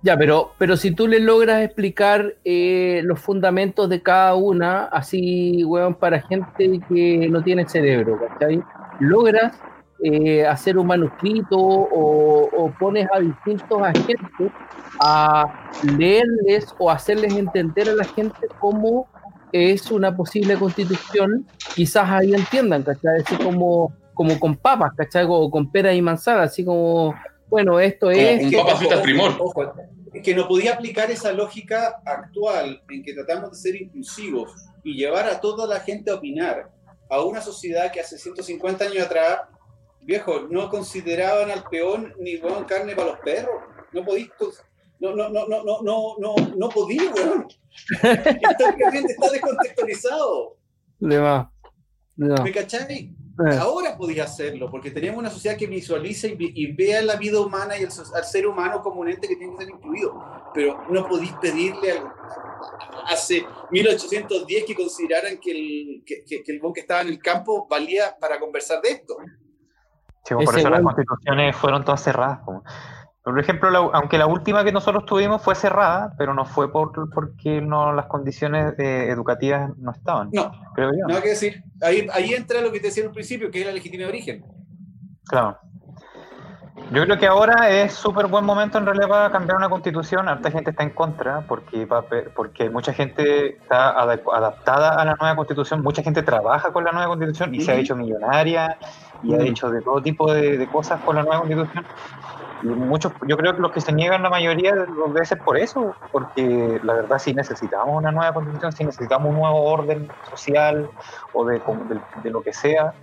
Ya, pero, pero si tú le logras explicar eh, los fundamentos de cada una, así, weón, para gente que no tiene cerebro, ¿cachai? Logras eh, hacer un manuscrito o, o pones a distintos agentes a leerles o hacerles entender a la gente cómo es una posible constitución, quizás ahí entiendan, ¿cachai? Así como, como con papas, ¿cachai? O con peras y manzanas, así como, bueno, esto es... un papas fritas primor. ojo, que no podía aplicar esa lógica actual en que tratamos de ser inclusivos y llevar a toda la gente a opinar a una sociedad que hace 150 años atrás viejo, no consideraban al peón ni weón carne para los perros. No podís. No, no, no, no, no, no, no, no podí, weón. Históricamente está descontextualizado. De más. No. ¿Me cachai? Eh, Ahora podía hacerlo, porque tenemos una sociedad que visualiza y, ve- y vea la vida humana y el al ser humano como un ente que tiene que ser incluido. Pero no podéis pedirle al- hace 1810 que consideraran que el, que, que- que el bon que estaba en el campo valía para conversar de esto. Sí, por Ese eso las constituciones fueron todas cerradas. como. Por ejemplo, la- aunque la última que nosotros tuvimos fue cerrada, pero no fue por, porque no, las condiciones eh, educativas no estaban, No, creo yo. nada que decir. Ahí, ahí entra lo que te decía al principio, que es la legitimidad de origen. Claro. Yo creo que ahora es súper buen momento en realidad para cambiar una constitución. Harta gente está en contra porque, porque mucha gente está ada- adaptada a la nueva constitución, mucha gente trabaja con la nueva constitución y se ha hecho millonaria y ha hecho de todo tipo de, de cosas con la nueva constitución. Y muchos, yo creo que los que se niegan la mayoría de las veces por eso, porque la verdad sí necesitamos una nueva constitución, sí necesitamos un nuevo orden social o de, de, de lo que sea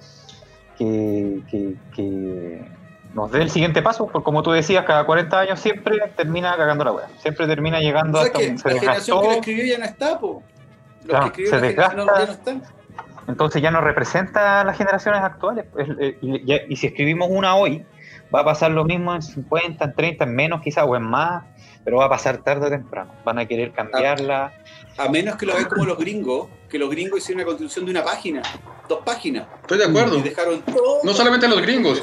que, que- que nos dé el siguiente paso, porque como tú decías, cada 40 años siempre termina cagando la wea, siempre termina llegando O sea, hasta que un- se la generación que lo desgastó, escribió ya no está, po. Los Claro, que escribieron se no- desgasta. ya no están. entonces ya no representa a las generaciones actuales. Es- y, ya- y si escribimos una hoy, va a pasar lo mismo en 50, en 30, en menos quizás o en más, pero va a pasar tarde o temprano. Van a querer cambiarla. A menos que lo vean como los gringos, que los gringos hicieron una constitución de una página, dos páginas, Estoy de acuerdo. y dejaron todo. No solamente los gringos.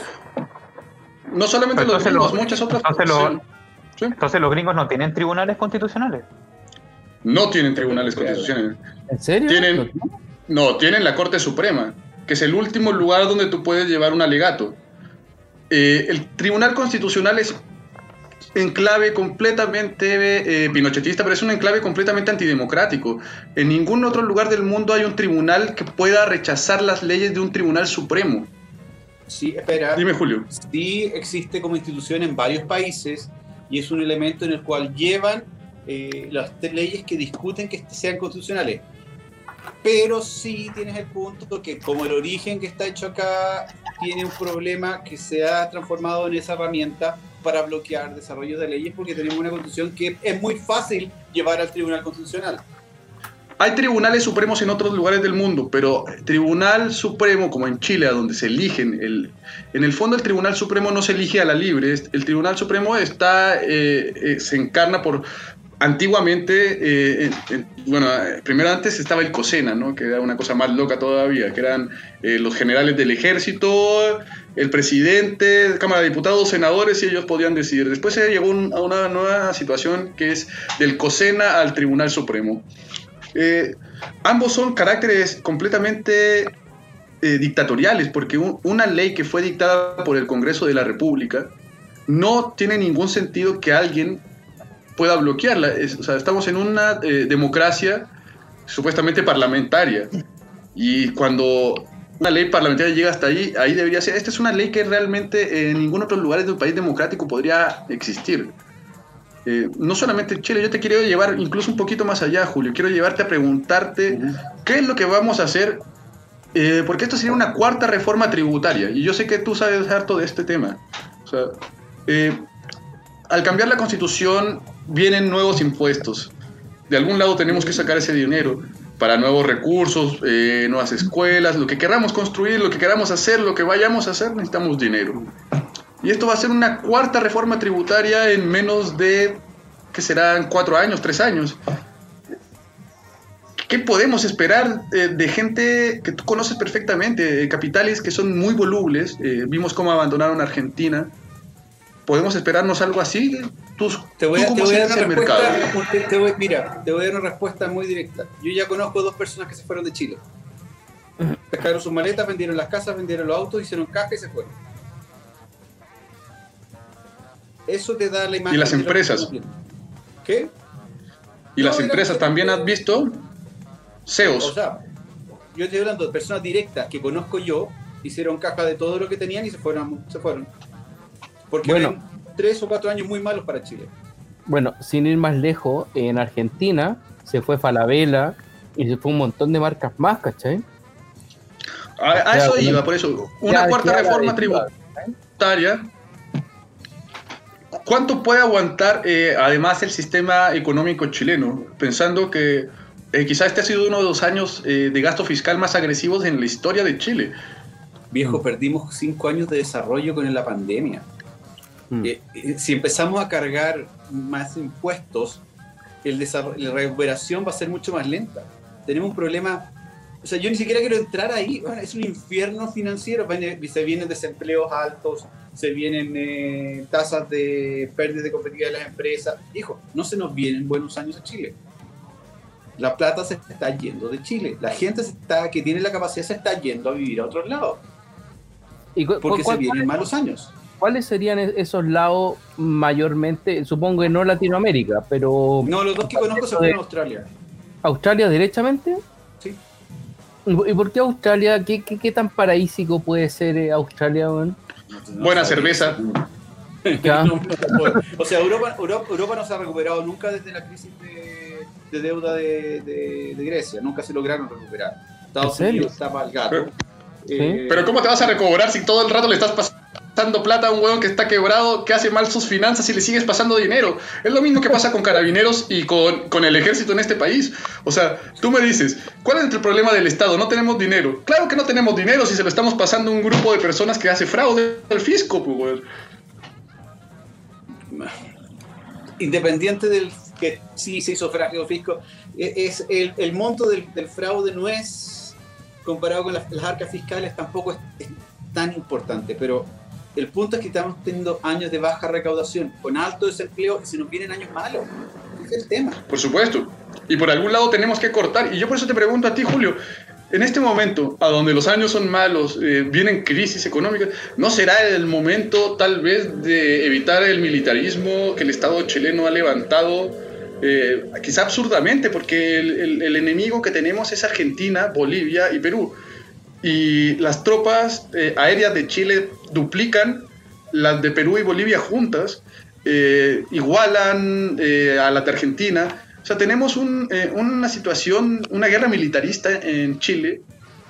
No solamente los entonces gringos, muchas otras entonces lo- sí. Sí. Entonces los gringos no tienen tribunales constitucionales. No tienen tribunales constitucionales. ¿En serio? Tienen- No, tienen la Corte Suprema, que es el último lugar donde tú puedes llevar un alegato. Eh, el Tribunal Constitucional es enclave completamente eh, pinochetista, pero es un enclave completamente antidemocrático. En ningún otro lugar del mundo hay un tribunal que pueda rechazar las leyes de un Tribunal Supremo. Sí, espera. Dime, Julio. sí existe como institución en varios países y es un elemento en el cual llevan eh, las leyes que discuten que sean constitucionales. Pero sí tienes el punto que como el origen que está hecho acá tiene un problema que se ha transformado en esa herramienta para bloquear desarrollo de leyes porque tenemos una constitución que es muy fácil llevar al Tribunal Constitucional. Hay tribunales supremos en otros lugares del mundo, pero Tribunal Supremo, como en Chile, donde se eligen, el, en el fondo el Tribunal Supremo no se elige a la libre, el Tribunal Supremo está, eh, eh, se encarna por, antiguamente, eh, en- en- bueno, primero antes estaba el COSENA, ¿no? que era una cosa más loca todavía, que eran eh, los generales del ejército, el presidente, Cámara de Diputados, senadores, y ellos podían decidir. Después se llegó a una nueva situación que es del COSENA al Tribunal Supremo. Eh, ambos son caracteres completamente eh, dictatoriales, porque un- una ley que fue dictada por el Congreso de la República no tiene ningún sentido que alguien pueda bloquearla. Es- o sea, estamos en una eh, democracia supuestamente parlamentaria. Y cuando una ley parlamentaria llega hasta ahí, ahí debería ser. Esta es una ley que realmente en ningún otro lugar de un país democrático podría existir. Eh, no solamente en Chile, yo te quiero llevar incluso un poquito más allá, Julio. Quiero llevarte a preguntarte qué es lo que vamos a hacer, eh, porque esto sería una cuarta reforma tributaria. Y yo sé que tú sabes harto de este tema. O sea, eh, al cambiar la constitución vienen nuevos impuestos. De algún lado tenemos que sacar ese dinero para nuevos recursos, eh, nuevas escuelas, lo que queramos construir, lo que queramos hacer, lo que vayamos a hacer, necesitamos dinero. Y esto va a ser una cuarta reforma tributaria en menos de, que serán cuatro años, tres años. ¿Qué podemos esperar eh, de gente que tú conoces perfectamente, eh, capitales que son muy volubles? vimos cómo abandonaron Argentina. ¿Podemos esperarnos algo así? ¿Tú, Te voy, tú a, te cómo voy a dar una mercado? respuesta. te- te voy- mira, te voy a dar una respuesta muy directa. Yo ya conozco dos personas que se fueron de Chile. Pescaron sus maletas, vendieron las casas, vendieron los autos, hicieron caja y se fueron. Eso te da la imagen. ¿Y las empresas? ¿Qué? ¿Y las empresas también has visto? CEOs. O sea, yo estoy hablando de personas directas que conozco yo, hicieron caja de todo lo que tenían y se fueron. Se fueron. Porque Bueno. tres o cuatro años muy malos para Chile. Bueno, sin ir más lejos, en Argentina se fue Falabella y se fue un montón de marcas más, ¿cachai? A, a Ya, eso iba, por eso. Una Ya, cuarta ya reforma tributaria. tributaria, ¿cuánto puede aguantar eh, además el sistema económico chileno? Pensando que eh, quizá este ha sido uno de los años eh, de gasto fiscal más agresivos en la historia de Chile. Viejo, perdimos cinco años de desarrollo con la pandemia. Mm. Eh, eh, si empezamos a cargar más impuestos, el la recuperación va a ser mucho más lenta. Tenemos un problema, o sea, yo ni siquiera quiero entrar ahí, bueno, es un infierno financiero, se vienen desempleos altos, se vienen eh, tasas de pérdida de competitividad de las empresas. Hijo, no se nos vienen buenos años a Chile. La plata se está yendo de Chile. La gente se está, que tiene la capacidad se está yendo a vivir a otros lados. ¿Y cu- Porque se vienen malos años. ¿Cuáles serían e- esos lados mayormente? Supongo que no Latinoamérica, pero No, los dos que conozco se fueron a Australia. Australia directamente. Sí. ¿Y por qué Australia? ¿Qué, qué, qué tan paradísico puede ser eh, Australia? weón? Buena cerveza. Ya. No, o sea, Europa, Europa, Europa no se ha recuperado nunca desde la crisis de, de deuda de, de- de Grecia. Nunca se lograron recuperar. Estados. Unidos está para el gato. Eh, Pero ¿cómo te vas a recobrar si todo el rato le estás pasando plata a un huevón que está quebrado, que hace mal sus finanzas y le sigues pasando dinero? Es lo mismo que pasa con carabineros y con, con el ejército en este país. O sea, tú me dices, ¿cuál es el problema del Estado? No tenemos dinero. Claro que no tenemos dinero si se lo estamos pasando a un grupo de personas que hace fraude al fisco, pues, weón. independiente del que sí se hizo fraude o fisco, e- es el, el monto del, del fraude no es comparado con las, las arcas fiscales tampoco es, es tan importante, pero el punto es que estamos teniendo años de baja recaudación, con alto desempleo y se nos vienen años malos. Es el tema. Por supuesto. Y por algún lado tenemos que cortar. Y yo por eso te pregunto a ti, Julio, en este momento, a donde los años son malos, eh, vienen crisis económicas, ¿no será el momento tal vez de evitar el militarismo que el Estado chileno ha levantado? eh, quizá absurdamente, porque el enemigo que tenemos es Argentina, Bolivia y Perú. Y las tropas eh, aéreas de Chile duplican las de Perú y Bolivia juntas, eh, igualan eh, a las de Argentina. O sea, tenemos un, eh, una situación, una guerra militarista en Chile,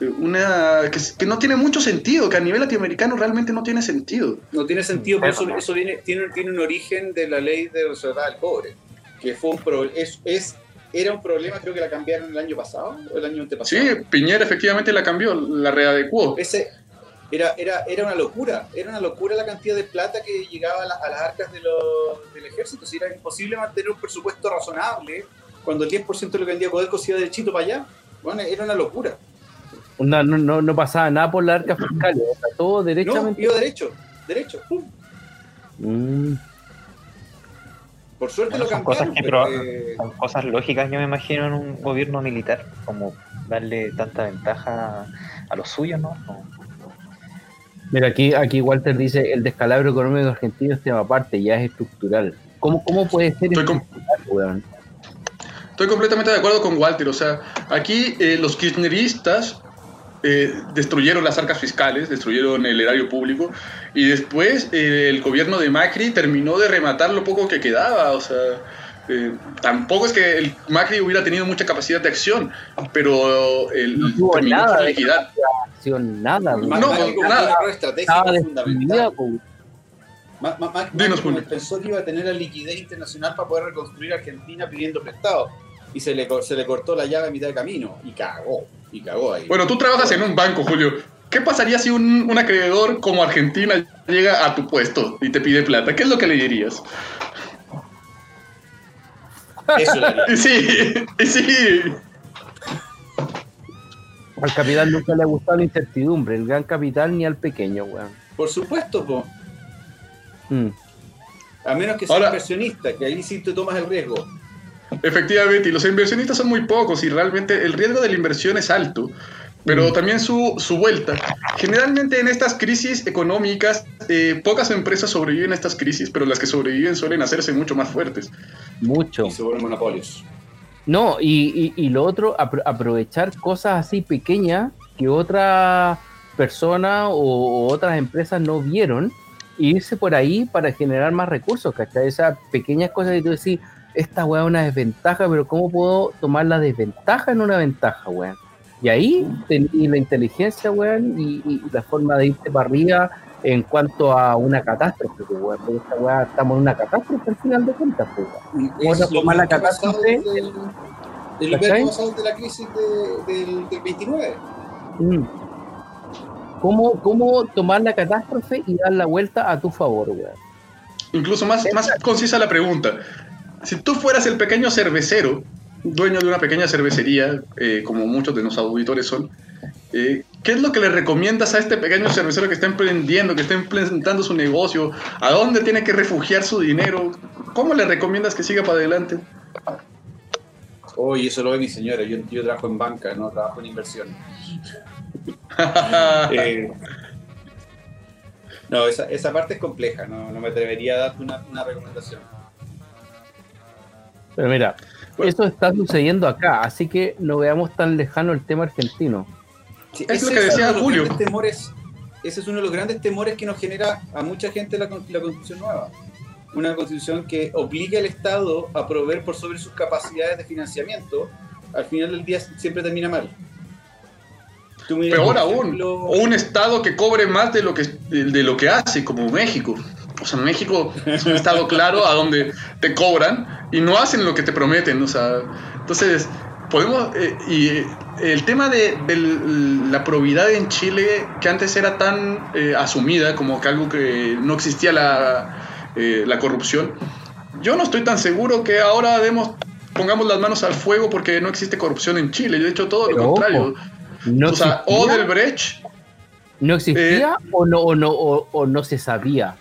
eh, una que, que no tiene mucho sentido, que a nivel latinoamericano realmente no tiene sentido. No tiene sentido, pero eso, Eso viene, tiene, tiene un origen de la ley de reserva del cobre, que fue un pro- es, es- era un problema, creo que la cambiaron el año pasado o el año antepasado. Sí, Piñera efectivamente la cambió, la readecuó. Ese era, era, era una locura, era una locura la cantidad de plata que llegaba a, la- a las arcas de los- del ejército. Si era imposible mantener un presupuesto razonable cuando el 10% de lo que vendía Codelco se iba derechito para allá. Bueno, era una locura. No, no, no, no pasaba nada por la arca fiscal, o sea, todo No, derechamente. iba derecho, derecho. pum. Mm. Por suerte Bueno, lo son cosas cambiaron. que pero, proba- eh, Son cosas lógicas, yo me imagino, en un gobierno militar, como darle tanta ventaja a los suyos, ¿no? No. Mira, aquí, aquí Walter dice, el descalabro económico argentino es tema aparte, ya es estructural. ¿Cómo, cómo puede ser Estoy estructural, weón? Estoy completamente de acuerdo con Walter. O sea, aquí eh, los kirchneristas eh, destruyeron las arcas fiscales, destruyeron el erario público y después eh, el gobierno de Macri terminó de rematar lo poco que quedaba. O sea, eh, tampoco es que el Macri hubiera tenido mucha capacidad de acción, pero el, No tuvo terminó nada por de liquidar. acción, nada. Más No, Macri como nada. Estaba fundamental. Dinos, Macri Julio. pensó que iba a tener la liquidez internacional para poder reconstruir Argentina pidiendo prestado. Y se le, se le cortó la llaga a mitad de camino. Y cagó. Y cagó ahí. Bueno, tú trabajas en un banco, Julio. ¿Qué pasaría si un, un acreedor como Argentina llega a tu puesto y te pide plata? ¿Qué es lo que le dirías? Eso le haría. Sí, y sí. Al capital nunca le ha gustado la incertidumbre, el gran capital ni al pequeño, weón. Por supuesto, po. Mm. A menos que sea Ahora- inversionista, que ahí sí te tomas el riesgo. Efectivamente, y los inversionistas son muy pocos y realmente el riesgo de la inversión es alto, pero también su, su vuelta. Generalmente en estas crisis económicas, eh, pocas empresas sobreviven a estas crisis, pero las que sobreviven suelen hacerse mucho más fuertes. Mucho. Y se vuelven monopolios. No, y, y, y lo otro, apro- aprovechar cosas así pequeñas que otra persona o, o otras empresas no vieron e irse por ahí para generar más recursos, ¿cachai? Esas pequeñas cosas que tú decís, esta weá es una desventaja, pero ¿cómo puedo tomar la desventaja en una ventaja, weón? Y ahí tení la inteligencia, weón, y, y la forma de irte para arriba en cuanto a una catástrofe, pues, weón, porque esta weá estamos en una catástrofe al final de cuentas, pues, weón. Lo forma la catástrofe- desde el, desde el ¿Cachai? verano pasado de la crisis de- del, del 29. Mm. ¿Cómo, ¿Cómo tomar la catástrofe y dar la vuelta a tu favor, weón? Incluso más, más concisa la pregunta. Si tú fueras el pequeño cervecero, dueño de una pequeña cervecería, eh, como muchos de los auditores son, eh, ¿qué es lo que le recomiendas a este pequeño cervecero que está emprendiendo, que está implementando su negocio? ¿A dónde tiene que refugiar su dinero? ¿Cómo le recomiendas que siga para adelante? Oye, eso lo ve mi señora. Yo, yo trabajo en banca, no trabajo en inversión. Eh, no, esa, esa parte es compleja. No, no me atrevería a darte una, una recomendación. Pero mira, Bueno. eso está sucediendo acá, así que no veamos tan lejano el tema argentino. Sí, Es lo que decía de Julio. grandes temores, ese es uno de los grandes temores que nos genera a mucha gente la, la constitución nueva. Una constitución que obliga al Estado a proveer por sobre sus capacidades de financiamiento. Al final del día siempre termina mal. Peor aún, ejemplo, o un estado que cobre más de lo que, de, de lo que hace, como México. O sea, México es un estado claro a donde te cobran y no hacen lo que te prometen. O sea, entonces, podemos. eh, y el tema de, de la probidad en Chile, que antes era tan eh, asumida como que algo que no existía la, eh, la corrupción, yo no estoy tan seguro que ahora demos, pongamos las manos al fuego porque no existe corrupción en Chile. De hecho, todo lo contrario. ojo, No o sea, Odebrecht no existía eh, o, no, o, no, o, o no se sabía.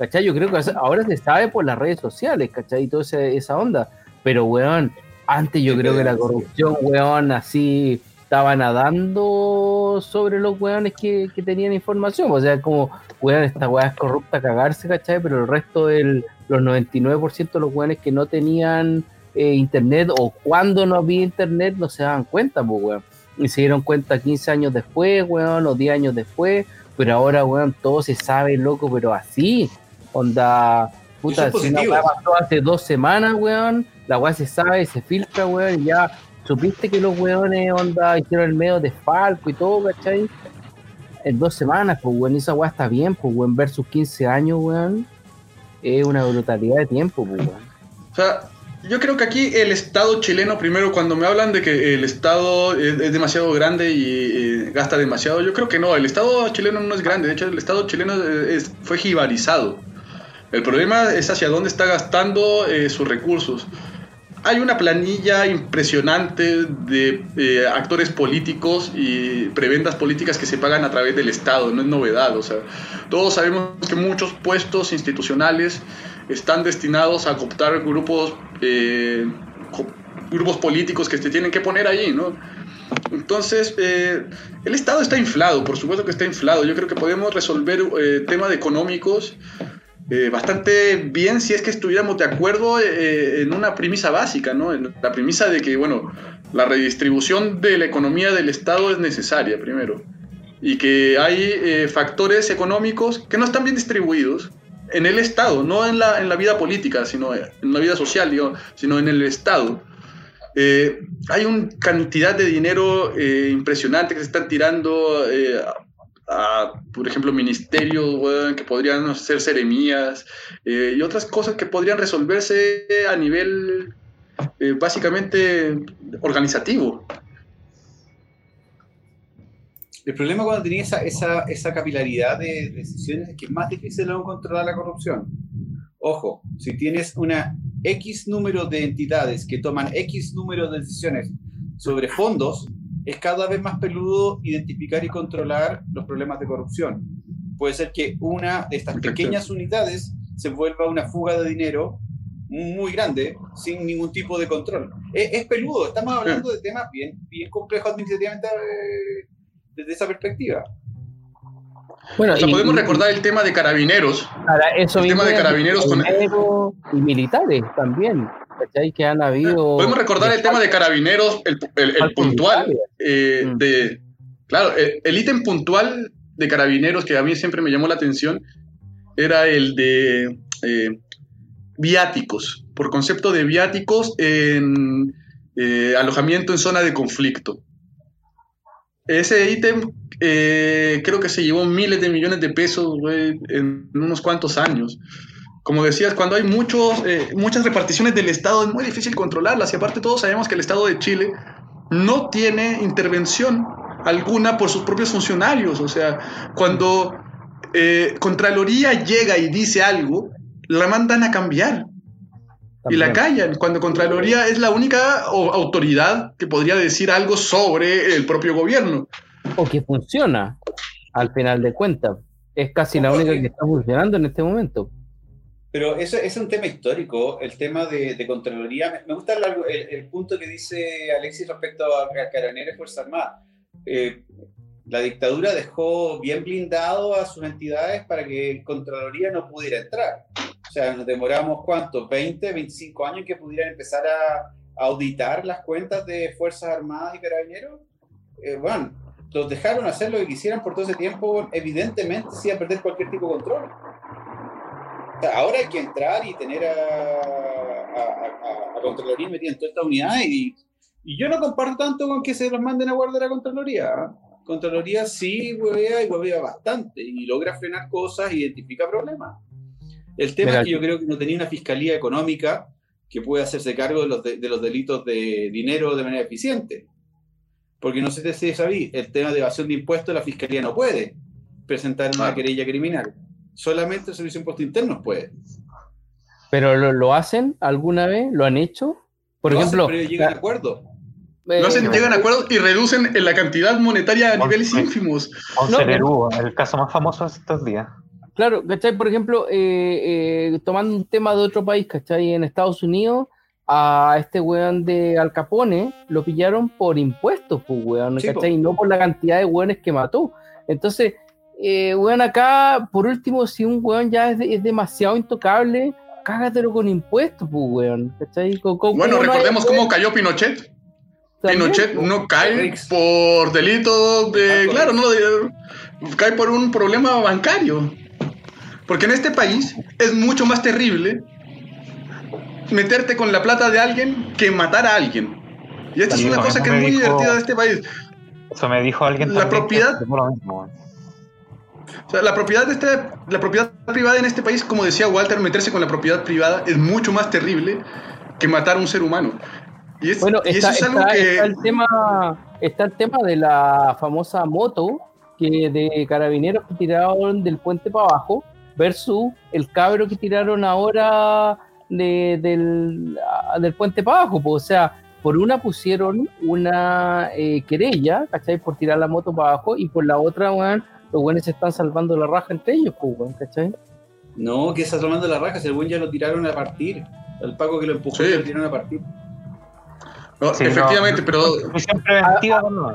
¿Cachai? Yo creo que ahora se sabe por las redes sociales, ¿cachai? Y toda esa, esa onda. Pero, weón, antes yo creo que la corrupción, weón, así estaba nadando sobre los weones que, que tenían información. O sea, como, weón, esta weá es corrupta cagarse, ¿cachai? Pero el resto del, los 99% de los weones que no tenían eh, internet o cuando no había internet no se daban cuenta, pues, weón. Y se dieron cuenta 15 años después, weón, o 10 años después. Pero ahora, weón, todo se sabe, loco, pero así. Onda, puta, si una positivo. weá pasó hace dos semanas, weón, la weá se sabe, se filtra, weón, y ya supiste que los weones, onda, hicieron el medio de Falco y todo, ¿cachai? En dos semanas, pues, weón, y esa weá está bien, pues, weón, versus 15 años, weón, es una brutalidad de tiempo, pues, weón. O sea, yo creo que aquí el Estado chileno, primero, cuando me hablan de que el Estado es, es demasiado grande y eh, gasta demasiado, yo creo que no, el Estado chileno no es grande, de hecho el Estado chileno es- fue jibarizado. El problema es hacia dónde está gastando eh, sus recursos. Hay una planilla impresionante de eh, actores políticos y prebendas políticas que se pagan a través del Estado, no es novedad. O sea, todos sabemos que muchos puestos institucionales están destinados a cooptar grupos, eh, grupos políticos que se tienen que poner ahí, ¿no? Entonces, el Estado está inflado, por supuesto que está inflado. Yo creo que podemos resolver eh, temas económicos eh, bastante bien si es que estuviéramos de acuerdo eh, en una premisa básica, ¿no? En la premisa de que, bueno, la redistribución de la economía del Estado es necesaria, primero. Y que hay eh, factores económicos que no están bien distribuidos en el Estado, no en la, en la vida política, sino en la vida social, digo, sino en el Estado. Eh, hay una cantidad de dinero eh, impresionante que se están tirando a, por ejemplo, ministerios weón, que podrían ser seremías eh, y otras cosas que podrían resolverse a nivel eh, básicamente organizativo. El problema cuando tenía esa, esa, esa capilaridad de decisiones es que es más difícil aún controlar la corrupción. Ojo, si tienes una X número de entidades que toman X número de decisiones sobre fondos, es cada vez más peludo identificar y controlar los problemas de corrupción. Puede ser que una de estas pequeñas unidades se vuelva una fuga de dinero muy grande sin ningún tipo de control. Es, es peludo, estamos hablando de temas bien, bien complejos administrativamente eh, desde esa perspectiva. Bueno, O sea, y- podemos y- recordar el tema de carabineros. Para eso El tema de carabineros con- y militares también, ¿cachai? Que han habido... Podemos recordar el tema de carabineros, el, el- puntual, eh, Mm. de, claro, el, el ítem puntual de carabineros que a mí siempre me llamó la atención era el de eh, viáticos, por concepto de viáticos en eh, alojamiento en zona de conflicto. Ese ítem eh, creo que se llevó miles de millones de pesos güey, en unos cuantos años. Como decías, cuando hay muchos, eh, muchas reparticiones del Estado es muy difícil controlarlas y aparte todos sabemos que el Estado de Chile no tiene intervención alguna por sus propios funcionarios. O sea, cuando eh, Contraloría llega y dice algo, la mandan a cambiar y la callan. Cuando Contraloría es la única autoridad que podría decir algo sobre el propio gobierno. O que funciona, al final de cuentas. Es casi la única que está funcionando en este momento. Pero eso, ese es un tema histórico, el tema de, de Contraloría. Me, gusta el, el- el punto que dice Alexis respecto a Ca- Carabineros y Fuerza Armada. Eh, la dictadura dejó bien blindado a sus entidades para que Contraloría no pudiera entrar. O sea, nos demoramos, ¿cuánto? ¿20, 25 años que pudieran empezar a auditar las cuentas de Fuerzas Armadas y Carabineros? Eh, bueno, los dejaron hacer lo que quisieran por todo ese tiempo, evidentemente se iba a perder cualquier tipo de control. Ahora hay que entrar y tener a, a, a- a Contraloría metida en toda esta unidad y, y yo no comparto tanto con que se los manden a guardar a Contraloría. ¿ah? Contraloría sí huevea y huevea bastante y logra frenar cosas, identifica problemas. El tema Mira, es que yo creo que no tenía una fiscalía económica que pueda hacerse cargo de los, de, de los delitos de dinero de manera eficiente. Porque no sé si sabéis, el tema de evasión de impuestos la fiscalía no puede presentar una Claro. querella criminal. Solamente el Servicio de Impuestos Internos puede. Pero lo, lo hacen alguna vez, lo han hecho. Por Lo ejemplo, hacen, pero llegan a acuerdo. eh, Lo hacen, llegan a acuerdos y reducen en la cantidad monetaria a niveles ínfimos. No, el caso más famoso de estos días. Claro, ¿cachai? Por ejemplo, eh, eh, tomando un tema de otro país, ¿cachai? En Estados Unidos, a este weón de Al Capone lo pillaron por impuestos, pues, weón. ¿cachai? Y no por la cantidad de weones que mató. Entonces, eh, weón, acá, por último, si un weón ya es, de- es demasiado intocable, cágatelo con impuestos, pues, weón, ¿cachai? Bueno, ¿cómo no hay- recordemos cómo cayó Pinochet. también, Pinochet no cae por delitos de. Claro, no, de- cae por un problema bancario. Porque en este país es mucho más terrible meterte con la plata de alguien que matar a alguien. Y esta es una cosa que es me muy dijo- divertida de este país. Eso me dijo alguien La propiedad- es lo mismo. O sea, la propiedad, de este, la propiedad privada en este país, como decía Walter, meterse con la propiedad privada es mucho más terrible que matar a un ser humano. Y, es, Bueno, y está, eso es algo está- que... está el tema, está el tema de la famosa moto que de carabineros que tiraron del puente para abajo versus el cabro que tiraron ahora de- del, ah, del puente para abajo. pues, o sea, por una pusieron una eh, querella, ¿cachai? Por tirar la moto para abajo y por la otra, weón, los buenos se están salvando la raja entre ellos, pues, weón, ¿cachai? No, que estás tomando la raja, si el buen ya lo tiraron a partir. El Paco que lo empujó Sí. lo tiraron a partir. no, Sí, efectivamente, no, pero... Preventiva, no.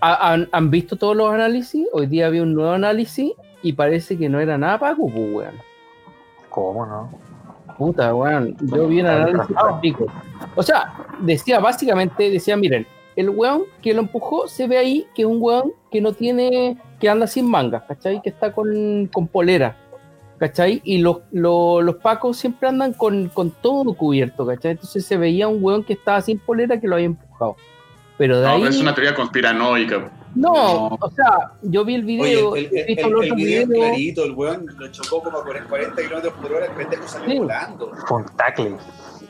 ¿Ha- ¿Han, han visto todos los análisis? Hoy día había un nuevo análisis y parece que no era nada Paco, pues, weón. ¿Cómo no? Puta, weón. Yo vi un análisis pico. O sea, decía básicamente, decía, miren, el weón que lo empujó se ve ahí que es un weón que no tiene, que anda sin mangas, ¿cachai? Que está con, con polera, ¿cachai? Y los, los, los pacos siempre andan con, con todo cubierto, ¿cachai? Entonces se veía un weón que estaba sin polera que lo había empujado. Pero de No, ahí... es una teoría conspiranoica. No, No. o sea, yo vi el video, Oye, el, el, visto el- el video video, clarito, el weón lo chocó como a 40 kilómetros por hora, el pendejo salió Sí. volando. Un tackle.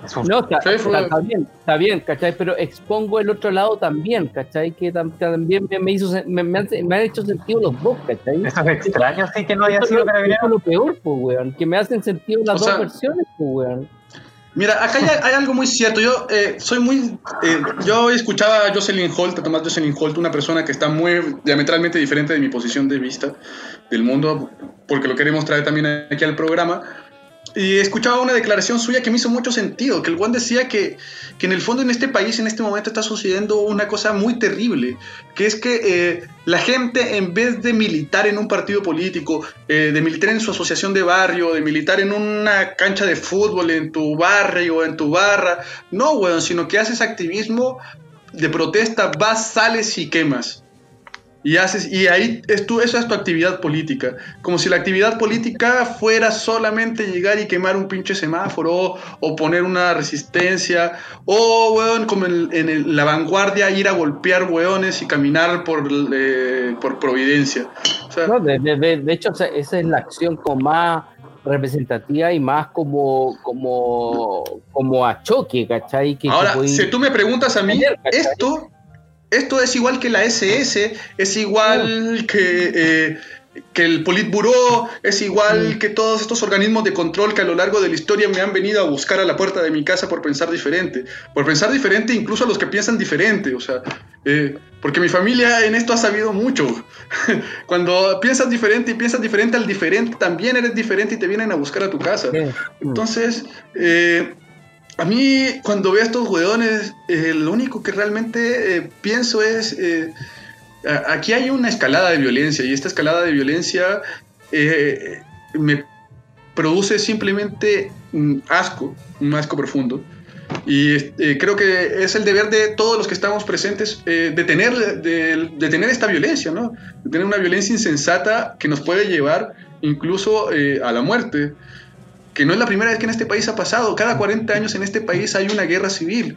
Es un No, está, Sí, está- está bien, está bien, ¿cachai? Pero expongo el otro lado también, ¿cachai? Que tam- también me, me hizo, me, me han, me han hecho sentido los dos, ¿cachai? Eso es extraño, sí, que no haya Eso sido es lo- carabinero. eso es lo peor, pues, weón, que me hacen sentido las O dos sea- versiones, pues, weón. Mira, acá hay, algo muy cierto. Yo eh, soy muy. eh, yo escuchaba a Jocelyn Holt, a Tomás Jocelyn Holt, una persona que está muy diametralmente diferente de mi posición de vista del mundo, porque lo queremos traer también aquí al programa. Y escuchaba una declaración suya que me hizo mucho sentido, que el Juan decía que, que en el fondo en este país en este momento está sucediendo una cosa muy terrible, que es que eh, la gente en vez de militar en un partido político, eh, de militar en su asociación de barrio, de militar en una cancha de fútbol, en tu barrio, en tu barra, no, weón, sino que haces activismo de protesta, vas, sales y quemas. Y haces, y ahí es tu, esa es tu actividad política. Como si la actividad política fuera solamente llegar y quemar un pinche semáforo, o poner una resistencia, o weón, como en, en el- la vanguardia, ir a golpear weones y caminar por, eh, por Providencia. O sea, No, de, de- de- hecho, o esa es la acción como más representativa y más como, como, como a choque, ¿cachai? Que, que Ahora, si tú me preguntas a mí, esto, esto es igual que la SS, es igual que, eh, que el Politburo, es igual Mm. que todos estos organismos de control que a lo largo de la historia me han venido a buscar a la puerta de mi casa por pensar diferente. Por pensar diferente incluso a los que piensan diferente, o sea, eh, porque mi familia en esto ha sabido mucho. Cuando piensas diferente y piensas diferente al diferente, también eres diferente y te vienen a buscar a tu casa. Entonces, eh, a mí cuando veo estos weones, eh, lo único que realmente eh, pienso es, eh, aquí hay una escalada de violencia y esta escalada de violencia eh, me produce simplemente mm, asco, un asco profundo. Y creo que es el deber de todos los que estamos presentes detener, de, detener esta violencia, ¿no? Detener una violencia insensata que nos puede llevar incluso a la muerte que no es la primera vez que en este país ha pasado. Cada 40 años en este país hay una guerra civil.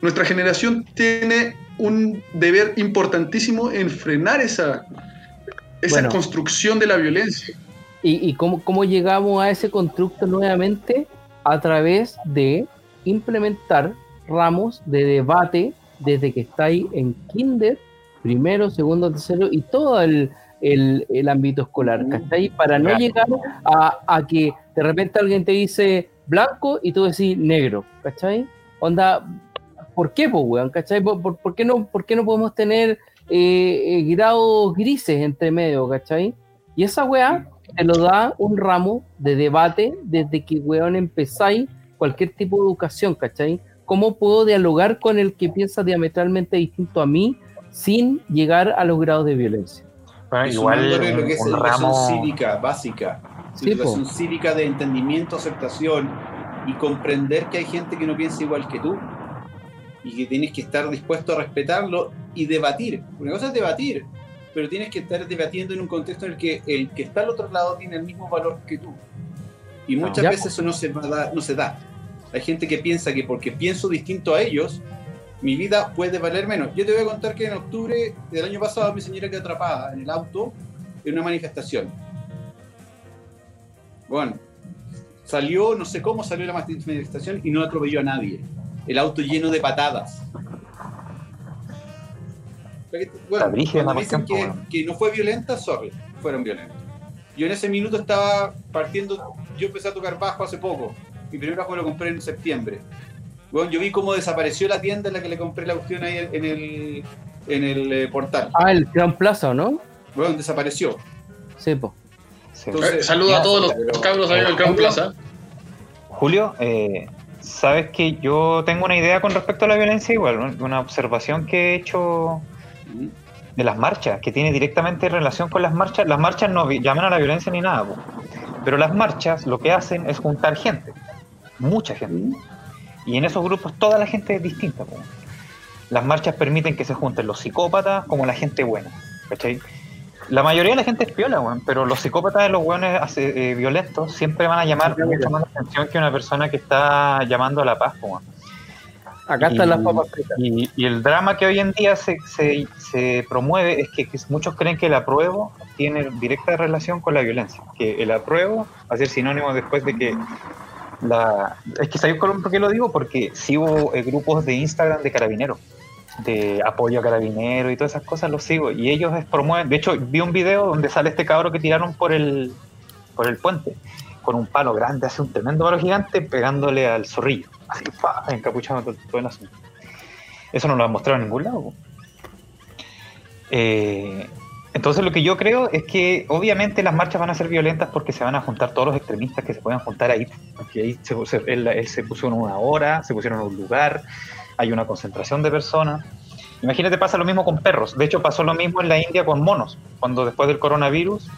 Nuestra generación tiene un deber importantísimo en frenar esa, esa Bueno. construcción de la violencia. ¿Y, y cómo, cómo llegamos a ese constructo nuevamente? A través de implementar ramos de debate desde que estáis en kinder, primero, segundo, tercero y todo el, el- el ámbito escolar, ¿cachai? Para no Claro. llegar a, a que de repente alguien te dice blanco y tú decís negro, ¿cachai? Onda, ¿por qué, pues, weón? ¿Cachai? ¿Por, por- por qué, no, por qué no podemos tener eh, eh, grados grises entre medio, ¿cachai? Y esa weá te lo da un ramo de debate desde que, weón, empezáis cualquier tipo de educación, ¿cachai? ¿Cómo puedo dialogar con el que piensa diametralmente distinto a mí sin llegar a los grados de violencia? Bueno, Y igual sumándole un, lo que es educación ramo. cívica básica, Sí, educación cívica de entendimiento, aceptación y comprender que hay gente que no piensa igual que tú y que tienes que estar dispuesto a respetarlo y debatir. Una cosa es debatir, pero tienes que estar debatiendo en un contexto en el que el que está al otro lado tiene el mismo valor que tú. Y muchas veces eso no se, va a dar- no se da. Hay gente que piensa que porque pienso distinto a ellos, mi vida puede valer menos. Yo te voy a contar que en octubre del año pasado mi señora quedó atrapada en el auto en una manifestación. Bueno, salió, no sé cómo salió la manifestación y no atropelló a nadie. El auto lleno de patadas. Bueno, cuando la dicen que, que no fue violenta, sorry, fueron violentos. Yo en ese minuto estaba partiendo, yo empecé a tocar bajo hace poco. Mi primer bajo lo compré en septiembre. Bueno, yo vi cómo desapareció la tienda en la que le compré la cuestión ahí en el, en el eh, portal. Ah, el Gran Plaza, ¿o ¿no? Bueno, desapareció. Sí, po. Sí. Entonces- Eh, saludo a todos los cabros ahí del Gran Plaza. Julio, eh, sabes que yo tengo una idea con respecto a la violencia, igual, una observación que he hecho de las marchas, que tiene directamente relación con las marchas. Las marchas no llaman a la violencia ni nada, po. pero las marchas lo que hacen es juntar gente, mucha gente. Y en esos grupos toda la gente es distinta. po. Las marchas permiten que se junten los psicópatas como la gente buena. ¿cachai? La mayoría de la gente es piola, weón, pero los psicópatas de los weones eh, violentos siempre van a llamar mucho más la atención que una persona que está llamando a la paz, weón. Acá Y- están las papas fritas. Y, y el drama que hoy en día se, se, se promueve es que, que muchos creen que el apruebo tiene directa relación con la violencia. Que el apruebo va a ser sinónimo después de que la... Es que ¿sabéis por qué lo digo? Porque sigo eh, grupos de Instagram de carabineros, de apoyo a carabineros y todas esas cosas, los sigo. Y ellos promueven... De hecho, vi un video donde sale este cabro que tiraron por el, por el puente con un palo grande, hace un tremendo palo gigante pegándole al zorrillo. Así, pa, encapuchado todo, todo el asunto. Eso no lo han mostrado en ningún lado. Eh, entonces lo que yo creo es que obviamente las marchas van a ser violentas porque se van a juntar todos los extremistas que se puedan juntar ahí. Porque ahí se, se- él, él se puso en una hora, se pusieron en un lugar, hay una concentración de personas. Imagínate, pasa lo mismo con perros. De hecho, pasó lo mismo en la India con monos. Cuando después del coronavirus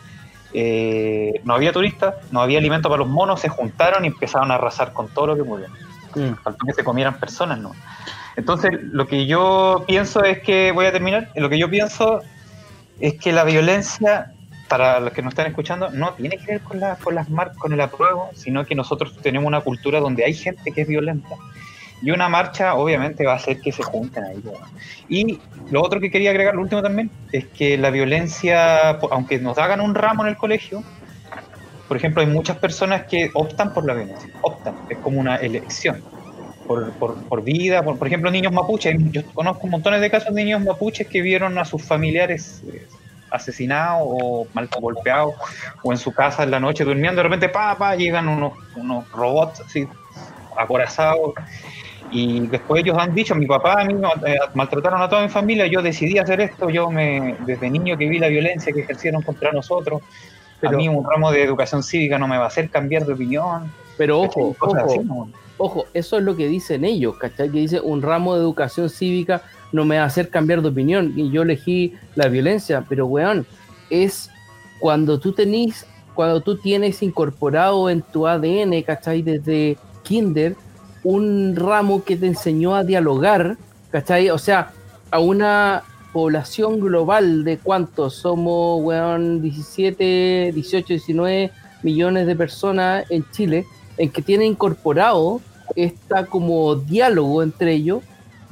eh, no había turistas, no había alimento para los monos, se juntaron y empezaron a arrasar con todo lo que pudieron. Mm. Faltó que se comieran personas, ¿no? Entonces, lo que yo pienso es que, voy a terminar, lo que yo pienso es que la violencia, para los que nos están escuchando, no tiene que ver con, la, con las marcas, con el apruebo, sino que nosotros tenemos una cultura donde hay gente que es violenta. Y una marcha, obviamente, va a hacer que se junten ahí. weón. Y lo otro que quería agregar, lo último también, es que la violencia, aunque nos hagan un ramo en el colegio, por ejemplo, hay muchas personas que optan por la violencia, optan, es como una elección. Por, por, por vida, por, por ejemplo, niños mapuches. Yo conozco montones de casos de niños mapuches que vieron a sus familiares eh, asesinados o mal golpeados o en su casa en la noche durmiendo. De repente, pa, pa, llegan unos, unos robots así, acorazados. Y después ellos han dicho, mi papá a mí eh, maltrataron a toda mi familia, yo decidí hacer esto, yo me desde niño que vi la violencia que ejercieron contra nosotros, Pero- a mí un ramo de educación cívica no me va a hacer cambiar de opinión. Pero ojo, ojo, así, ¿no? Ojo, eso es lo que dicen ellos, ¿cachai? Que dice un ramo de educación cívica no me va a hacer cambiar de opinión y yo elegí la violencia, pero weón, es cuando tú tenés, cuando tú tienes incorporado en tu ADN, ¿cachai? Desde kinder, un ramo que te enseñó a dialogar, ¿cachai? O sea, a una población global de cuántos somos, weón, 17, 18, 19 millones de personas en Chile, en que tiene incorporado esta como diálogo entre ellos,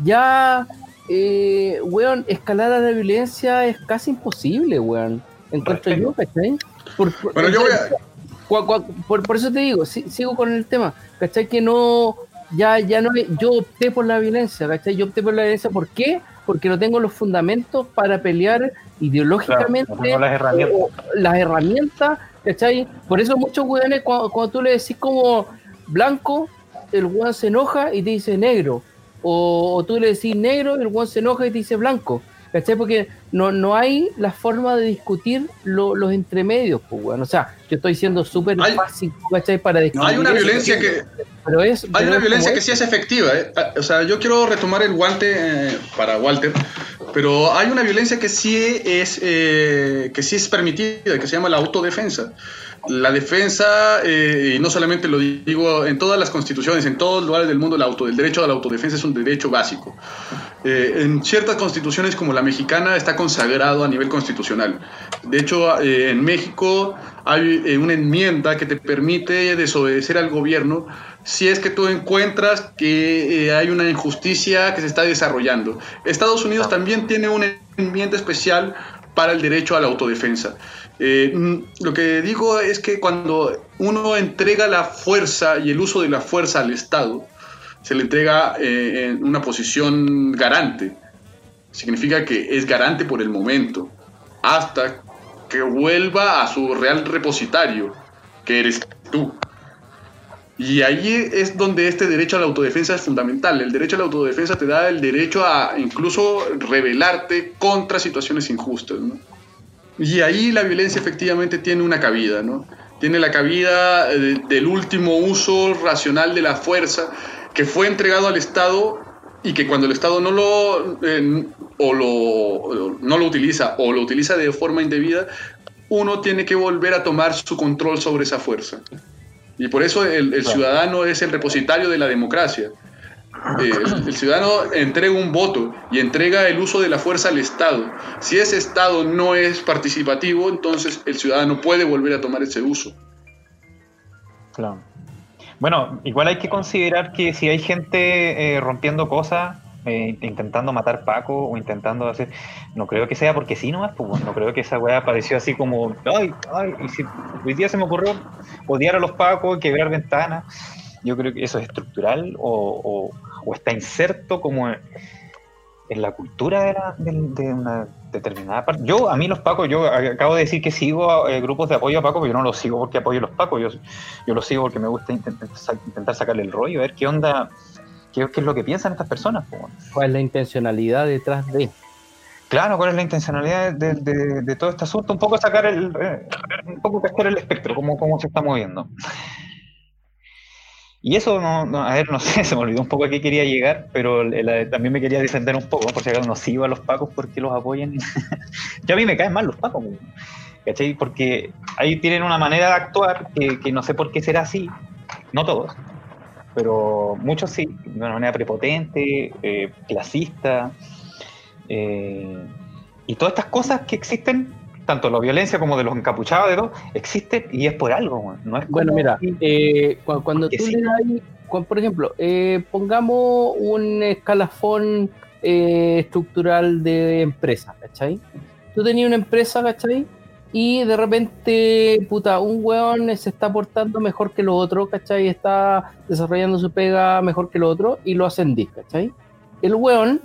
ya, eh, weón, escalar a la violencia es casi imposible, weón. Encuentro yo, ¿cachai? Por, por- Bueno, yo voy a, por, por eso te digo, si- sigo con el tema, ¿cachai? Que no, ya, ya no, yo opté por la violencia, ¿cachai? Yo opté por la violencia, ¿por qué? Porque no tengo los fundamentos para pelear ideológicamente, Claro, no tengo las herramientas. las herramientas, ¿cachai? Por eso muchos weones, cuando, cuando tú le decís como blanco, el weón se enoja y te dice negro, o, o tú le decís negro el weón se enoja y te dice blanco, ¿cachai? Porque no, no hay la forma de discutir lo- los entremedios, pues, weón. O sea, yo estoy siendo súper básico, ¿cachai? Para discutir hay una violencia que, pero es, Hay pero una violencia que sí es efectiva. ¿eh? Ah, O sea, yo quiero retomar el guante eh, para Walter, pero hay una violencia que sí es, eh, que sí es permitida, que se llama la autodefensa. La defensa, eh, y no solamente lo digo en todas las constituciones, en todos los lugares del mundo, el, derecho a la autodefensa es un derecho básico. Eh, en ciertas constituciones como la mexicana está consagrado a nivel constitucional. De hecho, eh, en México hay eh, una enmienda que te permite desobedecer al gobierno si es que tú encuentras que eh, hay una injusticia que se está desarrollando. Estados Unidos también tiene una enmienda especial para el derecho a la autodefensa. Eh, mm, lo que digo es que cuando uno entrega la fuerza y el uso de la fuerza al Estado, se le entrega eh, en una posición garante. Significa que es garante por el momento, hasta que vuelva a su real repositario, que eres tú. Y ahí es donde este derecho a la autodefensa es fundamental. El derecho a la autodefensa te da el derecho a incluso rebelarte contra situaciones injustas. Y ahí la violencia efectivamente tiene una cabida, ¿no? Tiene la cabida eh, del último uso racional de la fuerza que fue entregado al Estado y que cuando el Estado no lo, eh, o lo, no lo utiliza o lo utiliza de forma indebida, uno tiene que volver a tomar su control sobre esa fuerza. Y por eso el, el ciudadano es el repositario de la democracia. Eh, el, el ciudadano entrega un voto y entrega el uso de la fuerza al Estado. Si ese Estado no es participativo, entonces el ciudadano puede volver a tomar ese uso. Claro. Bueno, igual hay que considerar que si hay gente eh, rompiendo cosas, eh, intentando matar Paco o intentando hacer. No creo que sea porque sí nomás, pues, bueno, no creo que esa weá apareció así como. Ay, ay, y si hoy día se me ocurrió odiar a los Pacos, quebrar ventanas. Yo creo que eso es estructural o, o- está inserto como en, la cultura de, la- de una determinada parte. Yo, a mí los Pacos, yo acabo de decir que sigo eh, grupos de apoyo a Paco, pero yo no los sigo porque apoyo a los Pacos, yo, yo los sigo porque me gusta intentar, intentar sacarle el rollo, a ver qué onda, qué, qué es lo que piensan estas personas. ¿Cuál es la intencionalidad detrás de? Claro, cuál es la intencionalidad de, de- de todo este asunto, un poco sacar el, eh, un poco el espectro, cómo, cómo se está moviendo. Y eso, no, no, a ver, no sé, se me olvidó un poco a qué quería llegar, pero también me quería defender un poco, por si acaso no sigo a los pacos porque los apoyen. Yo a mí me caen mal los pacos, ¿cachai? Porque ahí tienen una manera de actuar que, que no sé por qué será así, no todos, pero muchos sí, de una manera prepotente, eh, clasista, eh, Y todas estas cosas que existen, tanto la violencia como de los encapuchados, de todo, existen y es por algo. No es Bueno, mira, eh, cu- cuando Porque tú sí. le das, cu- por ejemplo, eh, pongamos un escalafón eh, estructural de empresa, ¿cachai? Tú tenías una empresa, ¿cachai? Y de repente, puta, un weón se está portando mejor que lo otro, ¿cachai? Está desarrollando su pega mejor que lo otro y lo ascendís, ¿cachai? El weón,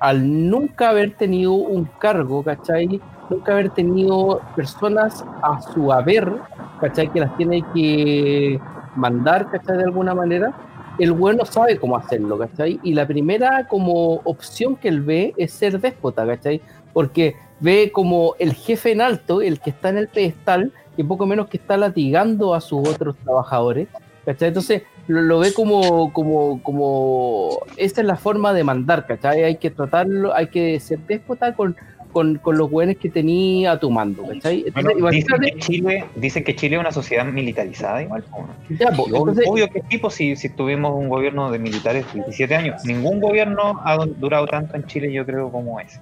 al nunca haber tenido un cargo, ¿cachai? Nunca haber tenido personas a su haber, ¿cachai? Que las tiene que mandar, ¿cachai? De alguna manera, el bueno sabe cómo hacerlo, ¿cachai? Y la primera como opción que él ve es ser déspota, ¿cachai? Porque ve como el jefe en alto, el que está en el pedestal, y poco menos que está latigando a sus otros trabajadores, ¿cachai? Entonces lo, lo ve como, como, como, esa es la forma de mandar, ¿cachai? Hay que tratarlo, hay que ser déspota con, con, con los buenos que tenía a tu mando, ¿cachai? Bueno, Entonces, dicen, que Chile, dicen que Chile es una sociedad militarizada igual. ya, entonces- obvio que tipo si, si tuvimos un gobierno de militares 17 años. Ningún gobierno ha durado tanto en Chile, yo creo, como ese.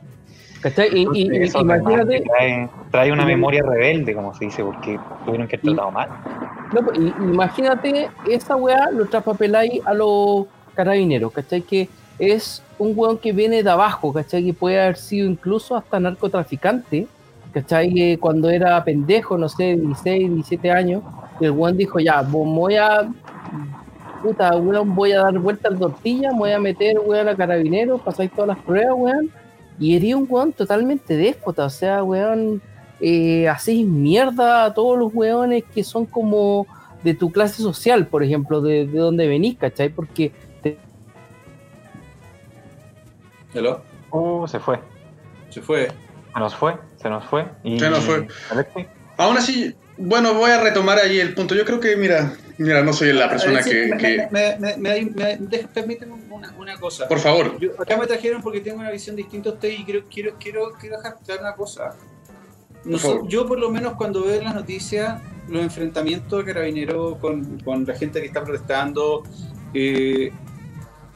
¿cachai? Y, y- y- Eso además imagínate, trae, trae una memoria rebelde, como se dice, porque tuvieron que haber Y- tratado mal. No, pues, imagínate esa weá lo traspapeláis a los carabineros, ¿cachai? Que es un weón que viene de abajo, ¿cachai? Que puede haber sido incluso hasta narcotraficante, ¿cachai? Eh, cuando era pendejo, no sé, 16, 17 años, el weón dijo, ya, vo- voy a, puta, weón, voy a dar vuelta al tortilla, voy a meter, weón, a carabineros, pasáis todas las pruebas, weón, y hería un weón totalmente déspota, o sea, weón, eh, así mierda a todos los weones que son como de tu clase social, por ejemplo, de, de donde venís, ¿cachai? Porque ¿Hello? Oh, se fue. Se fue. Se nos fue, se nos fue. Y, Se nos fue. Alexi, Aún así, bueno, voy a retomar ahí el punto. Yo creo que, mira, mira, no soy la persona que... me- que- me- me- me- me- deja- Permíteme una, una cosa. Por favor. Yo- acá me trajeron porque tengo una visión distinta a usted y quiero, quiero, quiero, quiero dejar claro una cosa. Yo por lo menos cuando veo en las noticias los enfrentamientos de carabineros con, con la gente que está protestando, eh,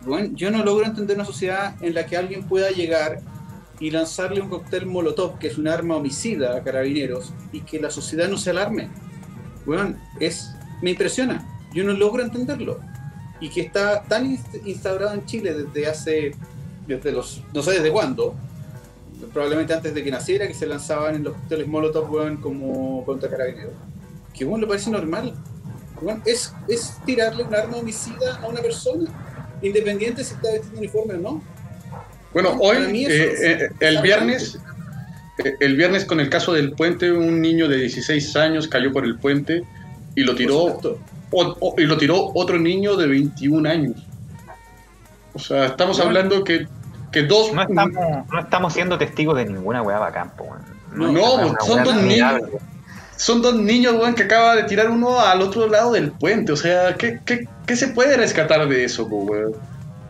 bueno, yo no logro entender una sociedad en la que alguien pueda llegar y lanzarle un cóctel molotov, que es un arma homicida a carabineros, y que la sociedad no se alarme. Bueno, es, me impresiona. Yo no logro entenderlo. Y que está tan inst- instaurado en Chile desde hace, desde los, no sé desde cuándo, probablemente antes de que naciera, que se lanzaban en los cócteles molotov, como contra carabineros. Que bueno, le parece normal. Weón, es, es tirarle un arma homicida a una persona, independiente si está vestido uniforme o no. Bueno, hoy, eh, es- eh, el viernes, eh, el viernes con el caso del puente, un niño de 16 años cayó por el puente y lo tiró, supuesto. o- o- y lo tiró otro niño de 21 años. O sea, estamos Bueno. hablando que, que dos... no estamos, no estamos siendo testigos de ninguna weá bacán. No, No, son dos niños. Son dos niños, weón, que acaba de tirar uno al otro lado del puente. O sea, ¿qué, qué, qué se puede rescatar de eso, weón?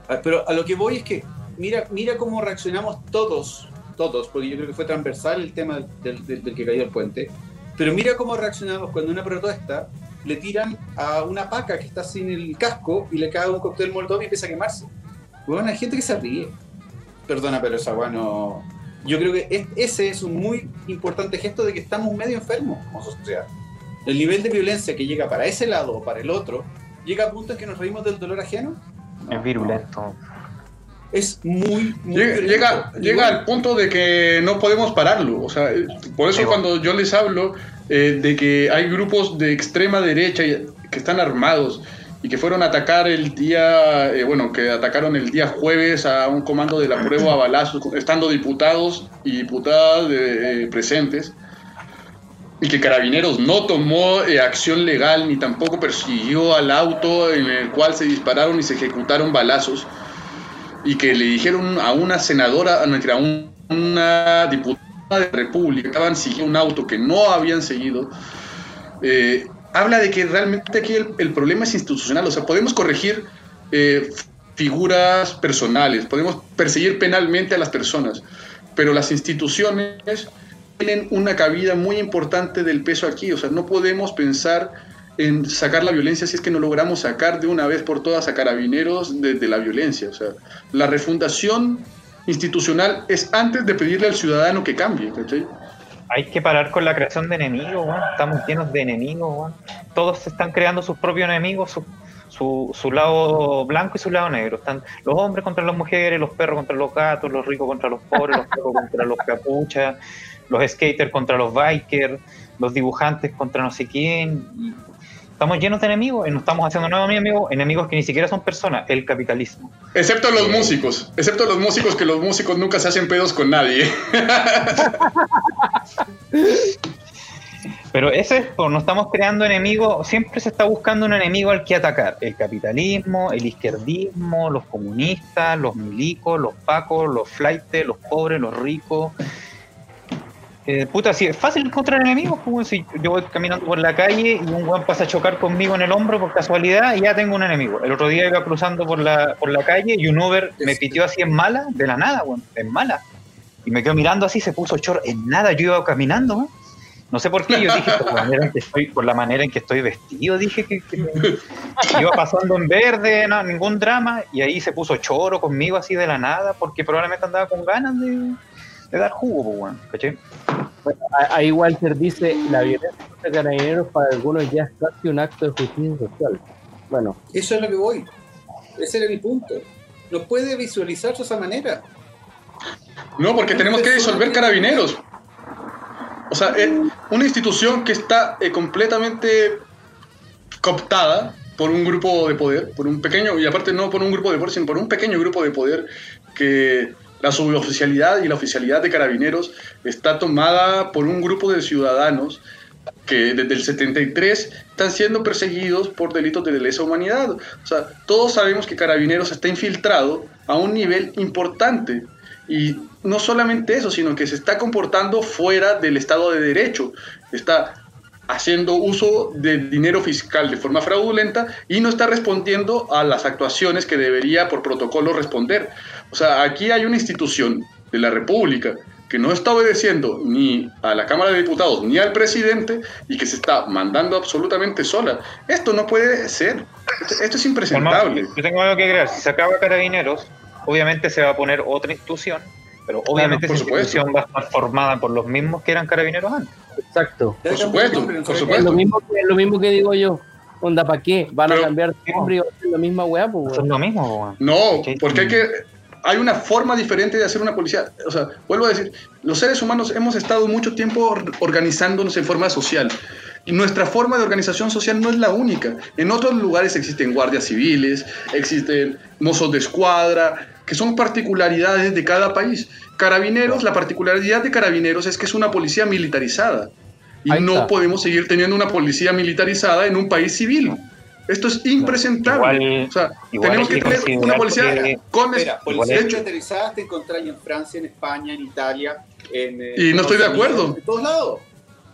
Ah, Pero a lo que voy es que mira, mira cómo reaccionamos todos, todos, porque yo creo que fue transversal el tema del, del- que cayó el puente. Pero mira cómo reaccionamos cuando una protesta le tiran a una paca que está sin el casco y le cae un cóctel molotov y empieza a quemarse. Bueno, hay gente que se ríe. Perdona, pero esa weá no. Yo creo que es- ese es un muy importante gesto de que estamos medio enfermos como sociedad. El nivel de violencia que llega para ese lado o para el otro llega a punto en que nos reímos del dolor ajeno. No, Es virulento. es muy, muy Llega, llega, llega al punto de que no podemos pararlo. O sea, eh, por eso cuando yo les hablo eh, de que hay grupos de extrema derecha que están armados y que fueron a atacar el día, eh, bueno, que atacaron el día jueves a un comando de la prueba a balazos, estando diputados y diputadas eh, presentes, y que Carabineros no tomó eh, acción legal ni tampoco persiguió al auto en el cual se dispararon y se ejecutaron balazos y que le dijeron a una senadora, mentira, a un- una diputada de República que estaban siguiendo un auto que no habían seguido, eh, habla de que realmente aquí el, problema es institucional, o sea, podemos corregir eh, figuras personales, podemos perseguir penalmente a las personas, pero las instituciones tienen una cabida muy importante del peso aquí, o sea, no podemos pensar en sacar la violencia si es que no logramos sacar de una vez por todas a carabineros de, de la violencia. O sea, la refundación institucional es antes de pedirle al ciudadano que cambie. ¿cachai? Hay que parar con la creación de enemigos. Estamos llenos de enemigos. Todos están creando sus propios enemigos, su, su, su lado blanco y su lado negro. Están los hombres contra las mujeres, los perros contra los gatos, los ricos contra los pobres, los perros contra los capuchas, los skaters contra los bikers, los dibujantes contra no sé quién. Estamos llenos de enemigos y nos estamos haciendo nuevos enemigos, enemigos que ni siquiera son personas, el capitalismo. Excepto los músicos, excepto los músicos, que los músicos nunca se hacen pedos con nadie. Pero ese es, pues, no estamos creando enemigos, siempre se está buscando un enemigo al que atacar. El capitalismo, el izquierdismo, los comunistas, los milicos, los pacos, los flaites, los pobres, los ricos. Eh, puta, si es fácil encontrar enemigos, pues, si yo voy caminando por la calle y un weón pasa a chocar conmigo en el hombro por casualidad y ya tengo un enemigo. El otro día iba cruzando por la, por la calle y un Uber me pitió así en mala, de la nada, weón, en mala. Y me quedó mirando así, se puso chor en nada, yo iba caminando, weón. No sé por qué, yo dije por la manera en que estoy, por la manera en que estoy vestido, dije que, que iba pasando en verde, no, ningún drama, y ahí se puso choro conmigo así de la nada, porque probablemente andaba con ganas de, de dar jugo, pues, ¿cachai? Bueno, a- ahí Walter dice, la violencia contra carabineros para algunos ya es casi un acto de justicia social. Bueno, Eso es lo que voy. Ese era mi punto. No puede visualizarse de esa manera. No, porque tenemos que disolver carabineros. O sea, es una institución que está eh, completamente cooptada por un grupo de poder, por un pequeño, y aparte no por un grupo de poder, sino por un pequeño grupo de poder que la suboficialidad y la oficialidad de carabineros está tomada por un grupo de ciudadanos que desde el 73 están siendo perseguidos por delitos de lesa humanidad. O sea, todos sabemos que Carabineros está infiltrado a un nivel importante. Y no solamente eso, sino que se está comportando fuera del Estado de Derecho. Está haciendo uso de dinero fiscal de forma fraudulenta y no está respondiendo a las actuaciones que debería por protocolo responder. O sea, aquí hay una institución de la República que no está obedeciendo ni a la Cámara de Diputados ni al presidente y que se está mandando absolutamente sola. Esto no puede ser. Esto, es impresentable. Yo tengo algo que agregar. Si se acaba Carabineros, obviamente se va a poner otra institución, pero obviamente por esa supuesto. institución va a estar formada por los mismos que eran Carabineros antes. exacto. Por supuesto, por Es lo supuesto. mismo que, lo mismo que digo yo. Onda, ¿para qué? Van Pero- a cambiar de nombre y la misma weá, pues, es lo mismo, weón. No, ¿Cachai? porque hay que hay una forma diferente de hacer una policía. O sea, vuelvo a decir, los seres humanos hemos estado mucho tiempo or- organizándonos en forma social. Y nuestra forma de organización social no es la única. En otros lugares existen guardias civiles, existen mozos de escuadra, que son particularidades de cada país. Carabineros, la particularidad de Carabineros es que es una policía militarizada. Y no podemos seguir teniendo una policía militarizada en un país civil. Esto es impresentable. Igual- o sea, igual tenemos que que tener una policía que- con... Espera, policías es- militarizadas te encontrás en Francia, en España, en Italia, en. eh, Y no estoy de Estados Unidos, acuerdo. En todos lados.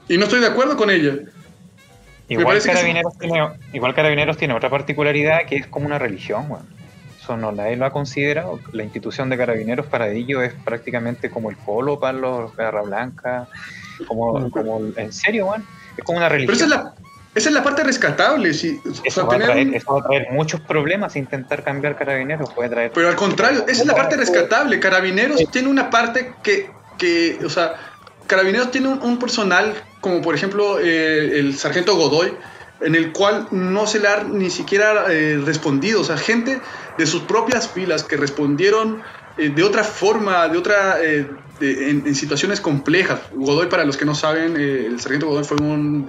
Y no estoy de acuerdo con ella. Igual que Carabineros, tiene, igual Carabineros tiene otra particularidad que es como una religión, weón. Eso no nadie lo ha considerado. La institución de Carabineros para ellos es prácticamente como el polo para los Garra Blanca, como, como en serio. Es como una Pero religión. esa es la, esa es la parte rescatable. O Eso sea, va, a tener traer, eso va a traer muchos problemas intentar cambiar Carabineros. Puede traer. Pero al contrario, esa es la parte rescatable. Carabineros tiene una parte que, que o sea, Carabineros tiene un, un personal, como por ejemplo eh, el sargento Godoy, en el cual no se le ha ni siquiera eh, respondido. O sea, gente de sus propias filas que respondieron eh, de otra forma, de otra, eh, en, situaciones complejas. Godoy, para los que no saben, eh, el sargento Godoy fue un,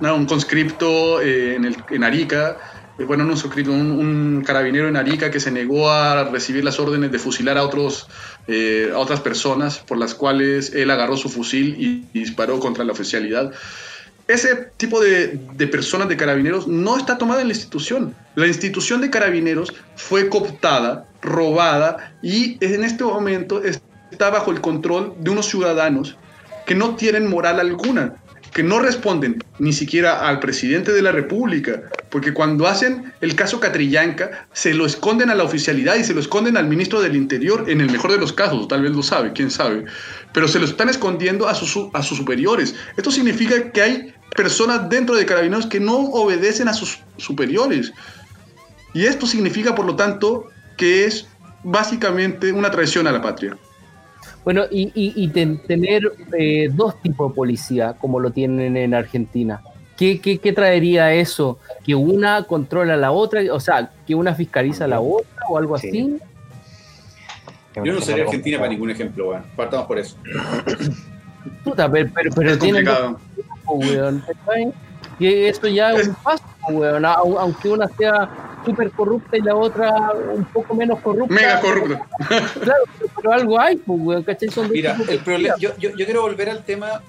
un conscripto en, el, en Arica. Bueno, no un un, carabinero en Arica que se negó a recibir las órdenes de fusilar a, otros, a otras personas, por las cuales él agarró su fusil y disparó contra la oficialidad. Ese tipo de, de personas de carabineros no está tomada en la institución. La institución de carabineros fue cooptada, robada y en este momento está bajo el control de unos ciudadanos que no tienen moral alguna, que no responden ni siquiera al presidente de la República, porque cuando hacen el caso Catrillanca se lo esconden a la oficialidad y se lo esconden al ministro del Interior en el mejor de los casos, tal vez lo sabe, quién sabe, pero se lo están escondiendo a sus, a sus superiores. Esto significa que hay personas dentro de carabineros que no obedecen a sus superiores. Y esto significa, por lo tanto, que es básicamente una traición a la patria. Bueno, y, y, y ten- tener eh, dos tipos de policía, como lo tienen en Argentina. ¿Qué, qué, qué traería eso? ¿Que una controla a la otra? O sea, ¿que una fiscaliza a la otra o algo Sí. así? Yo no sería Argentina para ningún ejemplo, weón. Partamos por eso. Puta, pero, pero, pero es tienen dos weón. Y eso ya es un paso, weón, au- aunque una sea súper corrupta y la otra un poco menos corrupta. Mega corrupto. Claro, pero algo hay, pues, weón, ¿cachai? Son Mira, el problema, yo, yo, yo quiero volver al tema.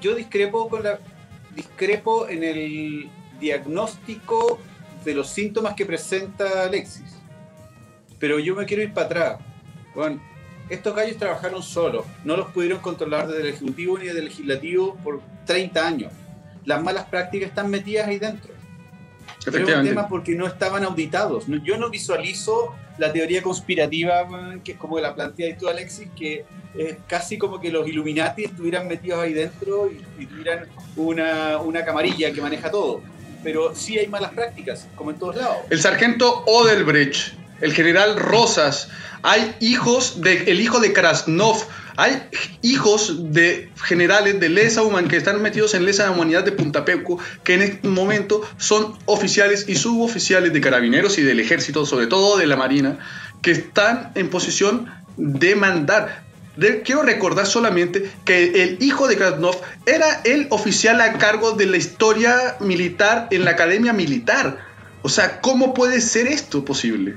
Yo discrepo con la discrepo en el diagnóstico de los síntomas que presenta Alexis. Pero yo me quiero ir para atrás. Bueno, estos gallos trabajaron solos, no los pudieron controlar desde el Ejecutivo ni desde el Legislativo por 30 años. Las malas prácticas están metidas ahí dentro. Es un tema porque no estaban auditados. Yo no visualizo la teoría conspirativa que es como la plantea tú, Alexis, que es casi como que los Illuminati estuvieran metidos ahí dentro y, y tuvieran una, una camarilla que maneja todo. Pero sí hay malas prácticas, como en todos lados. El sargento Odelbrecht, el general Rosas, hay hijos de, el hijo de Krasnov, hay hijos de generales de lesa human que están metidos en lesa humanidad de Punta Peuco, que en este momento son oficiales y suboficiales de carabineros y del ejército, sobre todo de la marina, que están en posición de mandar. Quiero recordar solamente que el hijo de Krasnov era el oficial a cargo de la historia militar en la academia militar. O sea, ¿cómo puede ser esto posible?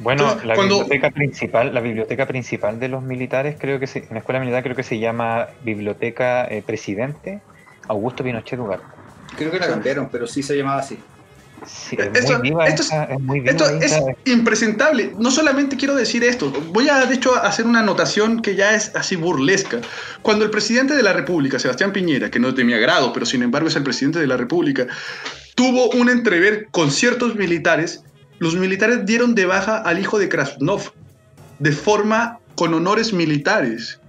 Bueno, Entonces, la cuando- biblioteca principal, la biblioteca principal de los militares, creo que se, en la escuela militar creo que se llama Biblioteca eh, Presidente Augusto Pinochet Ugarte. Creo que la cambiaron, pero sí se llamaba así. Sí, es Esto- muy viva esto es- esa- es muy viva Esto es impresentable. No solamente quiero decir esto, voy a de hecho hacer una anotación que ya es así burlesca. Cuando el presidente de la República, Sebastián Piñera, que no es de mi agrado, pero sin embargo es el presidente de la República, tuvo un entrever con ciertos militares, los militares dieron de baja al hijo de Krasnov de forma con honores militares.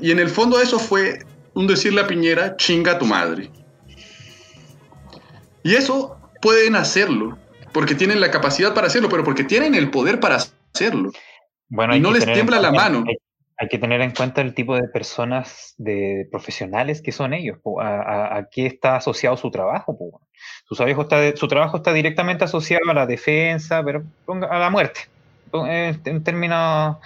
Y en el fondo eso fue un decirle a Piñera, chinga a tu madre. Y eso pueden hacerlo, porque tienen la capacidad para hacerlo, pero porque tienen el poder para hacerlo. Bueno, Y no les tiembla la mano. Hay, hay que tener en cuenta el tipo de personas, de profesionales que son ellos, a, a- a qué está asociado su trabajo. po. Su, trabajo está, directamente asociado a la defensa, pero a la muerte, eh, en términos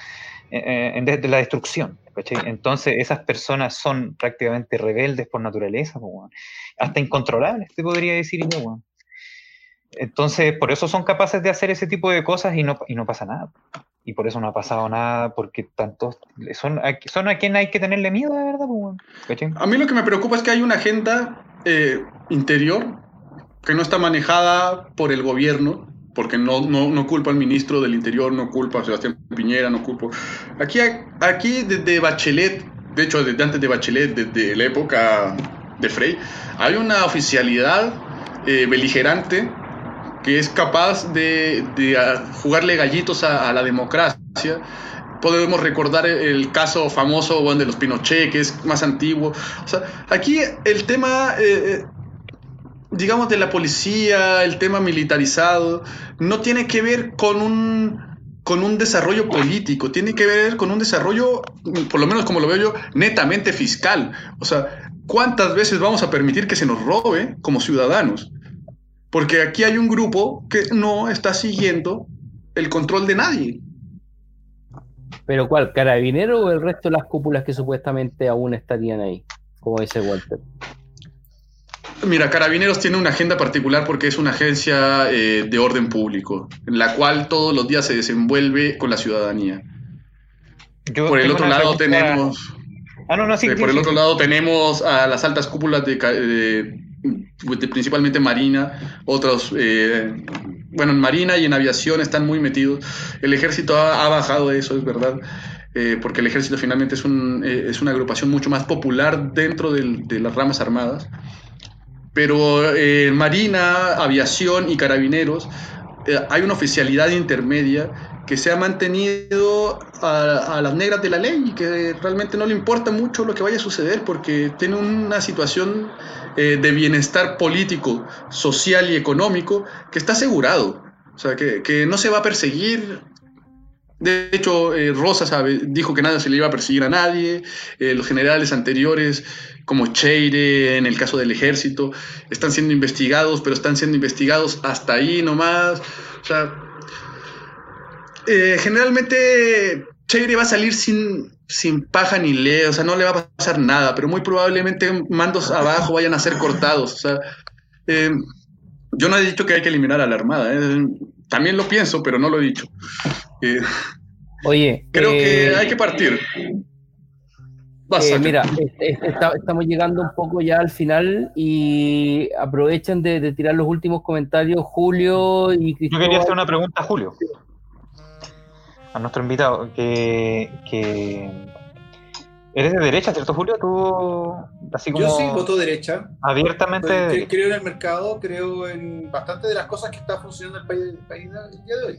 eh, eh, de, la destrucción. Entonces, esas personas son prácticamente rebeldes por naturaleza, weón. hasta incontrolables, te podría decir yo. Entonces, por eso son capaces de hacer ese tipo de cosas y no, y no pasa nada. Y por eso no ha pasado nada, porque tantos son, a- quien hay que tenerle miedo, de verdad. A mí lo que me preocupa es que hay una agenda interior que no está manejada por el gobierno, porque no, no, no culpa al ministro del Interior, no culpa a Sebastián Piñera, no culpo. Aquí, aquí desde Bachelet, de hecho desde antes de Bachelet, desde la época de Frey, hay una oficialidad eh, beligerante que es capaz de, de, ah, jugarle gallitos a, a la democracia. Podemos recordar el, el caso famoso bueno, de los Pinochet, que es más antiguo. O sea, aquí el tema, eh, eh, digamos, de la policía, el tema militarizado, no tiene que ver con un, con un desarrollo político, tiene que ver con un desarrollo, por lo menos como lo veo yo, netamente fiscal. O sea, ¿cuántas veces vamos a permitir que se nos robe como ciudadanos? Porque aquí hay un grupo que no está siguiendo el control de nadie. ¿Pero cuál? ¿Carabinero o el resto de las cúpulas que supuestamente aún estarían ahí? Como dice Walter. Mira, Carabineros tiene una agenda particular porque es una agencia eh, de orden público, en la cual todos los días se desenvuelve con la ciudadanía. Yo Por el otro lado pregunta- tenemos, Ah, no, no, sí, eh, sí, por el otro lado tenemos a las altas cúpulas de, ca- de- de principalmente Marina, otros, eh, bueno, en Marina y en aviación están muy metidos. El ejército ha, ha bajado eso, es verdad. eh, porque el ejército finalmente es, un, eh, es una agrupación mucho más popular dentro del- de las ramas armadas. Pero eh, Marina, Aviación y Carabineros, eh, hay una oficialidad intermedia que se ha mantenido a, a las negras de la ley y que realmente no le importa mucho lo que vaya a suceder porque tiene una situación eh, de bienestar político, social y económico que está asegurado. O sea, que, que no se va a perseguir. De hecho, eh, Rosa sabe, dijo que nada se le iba a perseguir a nadie. Eh, los generales anteriores, como Cheire, en el caso del ejército, están siendo investigados, pero están siendo investigados hasta ahí nomás. O sea, eh, generalmente Cheire va a salir sin, sin paja ni lea, o sea, no le va a pasar nada, pero muy probablemente mandos abajo vayan a ser cortados. O sea, eh, yo no he dicho que hay que eliminar a la Armada, también lo pienso, pero no lo he dicho. Eh, Oye, creo eh, que hay que partir. Vas, Eh, mira, eh, eh, está- estamos llegando un poco ya al final y aprovechen de, de tirar los últimos comentarios Julio y Yo Cristóbal. quería hacer una pregunta a Julio, a nuestro invitado, que, que eres de derecha, ¿cierto, Julio? Tú, así como Yo sí voto derecha. abiertamente. Creo en el mercado, creo en bastante de las cosas que está funcionando el país, el país el día de hoy.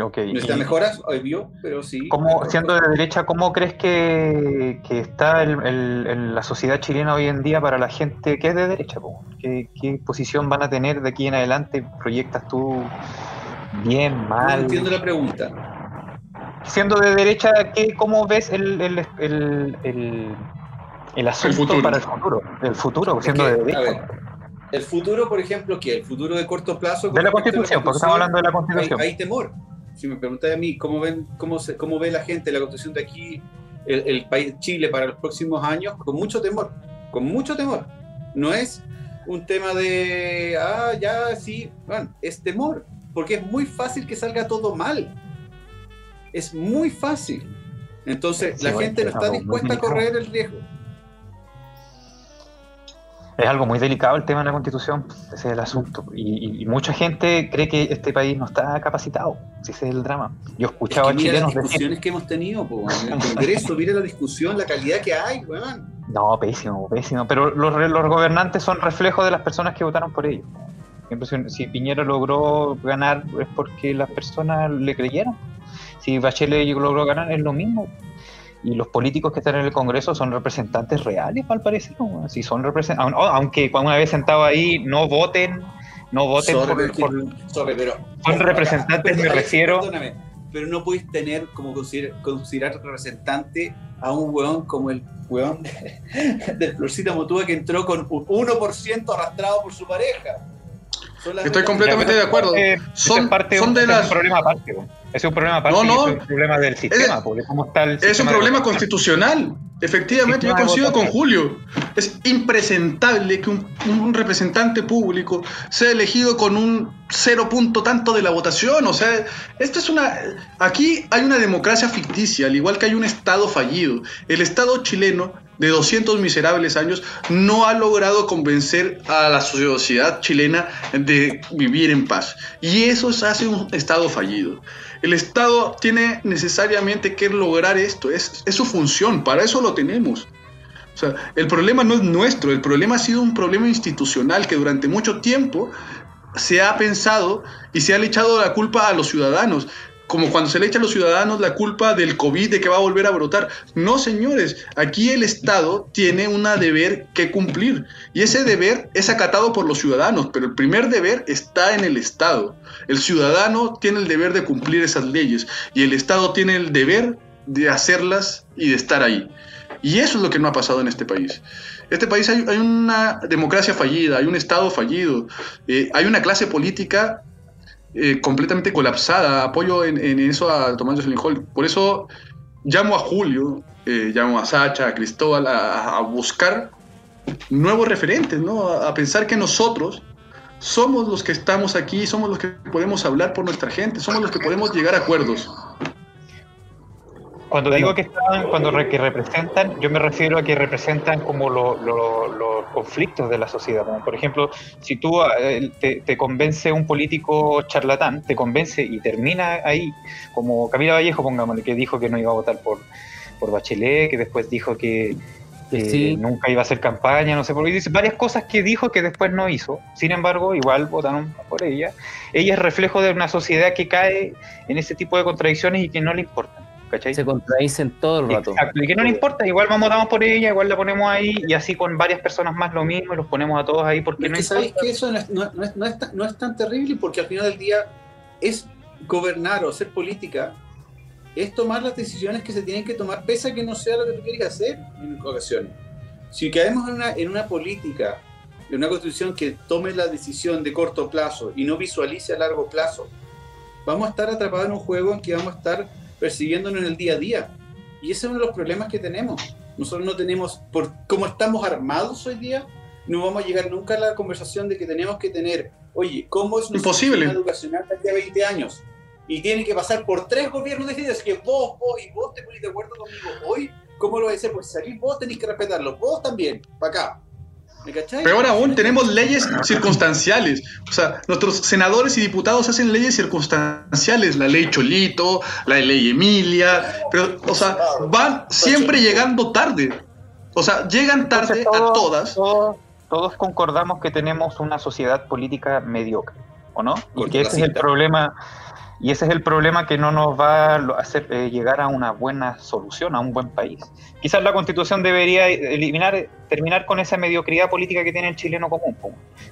Ok, Necesita mejoras, obvio, pero sí. ¿cómo, siendo de derecha, ¿cómo crees que, que está el- el- el- la sociedad chilena hoy en día para la gente que es de derecha? ¿Qué, qué posición van a tener de aquí en adelante? ¿Proyectas tú bien, No mal? entiendo la pregunta. Siendo de derecha, ¿qué, ¿cómo ves el, el, el, el, el asunto futuro. para el futuro? El futuro, Es siendo que, de a derecha. ver, el futuro, por ejemplo, ¿qué? El futuro de corto plazo. De la a Constitución, porque estamos hablando de la hay, Constitución. hay temor. Si me preguntáis a mí, ¿cómo, ven, cómo, se, ¿cómo ve la gente la Constitución de aquí, el, el país Chile para los próximos años? Con mucho temor, con mucho temor. No es un tema de, ah, ya, sí, bueno, es temor, porque es muy fácil que salga todo mal. Es muy fácil. Entonces, Sí, la bueno, gente no es está dispuesta a correr el riesgo. Es algo muy delicado el tema de la Constitución, ese es el asunto. Y, y- mucha gente cree que este país no está capacitado, si ese es el drama. Yo he Es escuchado que a mira las chilenos decir, discusiones que hemos tenido po, en el Congreso, mira la discusión, la calidad que hay, weón. no, pésimo, pésimo. Pero los, los gobernantes son reflejo de las personas que votaron por ellos. Si Piñera logró ganar es porque las personas le creyeron. Si Bachelet logró ganar es lo mismo. Y los políticos que están en el Congreso son representantes reales, al parecer. ¿no? Si son representantes, aunque cuando una vez sentado ahí no voten, no voten Sorry, por, que- por- sorry, pero- Son representantes, me refiero. Perdóname, pero no podéis tener como consider- considerar representante a un weón como el weón de, del Florcita Motúa que entró con un 1% arrastrado por su pareja. Estoy completamente de acuerdo. Eh, Son- es parte son de las- un problema aparte. es un problema aparte No, no. es un problema del sistema, Es- cómo está el Es un sistema problema constitucional. Efectivamente, yo coincido con. Julio. Es impresentable que un, un representante público sea elegido con un cero punto tanto de la votación. O sea, esto es una. Aquí hay una democracia ficticia, al igual que hay un Estado fallido. El Estado chileno, de 200 miserables años, no ha logrado convencer a la sociedad chilena de vivir en paz. Y eso hace un Estado fallido. El Estado tiene necesariamente que lograr esto, es, es su función, para eso lo tenemos. O sea, el problema no es nuestro, el problema ha sido un problema institucional que durante mucho tiempo se ha pensado y se ha echado la culpa a los ciudadanos, como cuando se le echa a los ciudadanos la culpa del COVID, de que va a volver a brotar. No, señores, aquí el Estado tiene un deber que cumplir y ese deber es acatado por los ciudadanos, pero el primer deber está en el Estado. El ciudadano tiene el deber de cumplir esas leyes y el Estado tiene el deber de hacerlas y de estar ahí. Y eso es lo que no ha pasado en este país. Este país hay, una democracia fallida, hay un Estado fallido, eh, hay una clase política eh, completamente colapsada. Apoyo en, eso a Tomás Jocelyn. Por eso llamo a Julio, eh, llamo a Sacha, a Cristóbal, a, a buscar nuevos referentes, ¿no? A, a pensar que nosotros somos los que estamos aquí, somos los que podemos hablar por nuestra gente, somos los que podemos llegar a acuerdos. Cuando digo que están, cuando re- que representan, yo me refiero a que representan como lo- lo- los conflictos de la sociedad. Como por ejemplo, si tú eh, te, te convence un político charlatán, te convence y termina ahí, como Camila Vallejo, pongámosle, que dijo que no iba a votar por, por Bachelet, que después dijo que que Sí. nunca iba a hacer campaña, no sé por qué. Dice varias cosas que dijo que después no hizo. Sin embargo, igual votaron por ella. Ella es reflejo de una sociedad que cae en ese tipo de contradicciones y que no le importan. ¿Cachai? Se contradicen todo el rato. Exacto, y que no le importa, igual vamos, votamos por ella, igual la ponemos ahí, y así con varias personas más lo mismo, y los ponemos a todos ahí porque Es no que sabéis que eso no es, no- no es- no es tan, no es tan terrible porque al final del día es gobernar o hacer política, es tomar las decisiones que se tienen que tomar, pese a que no sea lo que tú quieres hacer en ocasiones. Si caemos en una, en una política, en una constitución que tome la decisión de corto plazo y no visualice a largo plazo, vamos a estar atrapados en un juego en que vamos a estar persiguiéndonos en el día a día. Y ese es uno de los problemas que tenemos. Nosotros no tenemos, por cómo estamos armados hoy día, no vamos a llegar nunca a la conversación de que tenemos que tener, oye, ¿cómo es nuestro sistema educacional de aquí a 20 años? Y tiene que pasar por tres gobiernos distintos. Que vos, vos y vos te ponéis de acuerdo conmigo hoy, ¿cómo lo vais a hacer? Porque salir vos tenéis que respetarlo, vos también, para acá. ¿Me? Peor aún, tenemos leyes circunstanciales. O sea, nuestros senadores y diputados hacen leyes circunstanciales. La ley Cholito, la ley Emilia. Pero, o sea, van siempre llegando tarde. O sea, llegan tarde a todas. Todos, todos concordamos que tenemos una sociedad política mediocre, ¿o no? Y que ese es el problema, y ese es el problema que no nos va a hacer eh, llegar a una buena solución, a un buen país. Quizás la constitución debería eliminar, terminar con esa mediocridad política que tiene el chileno común,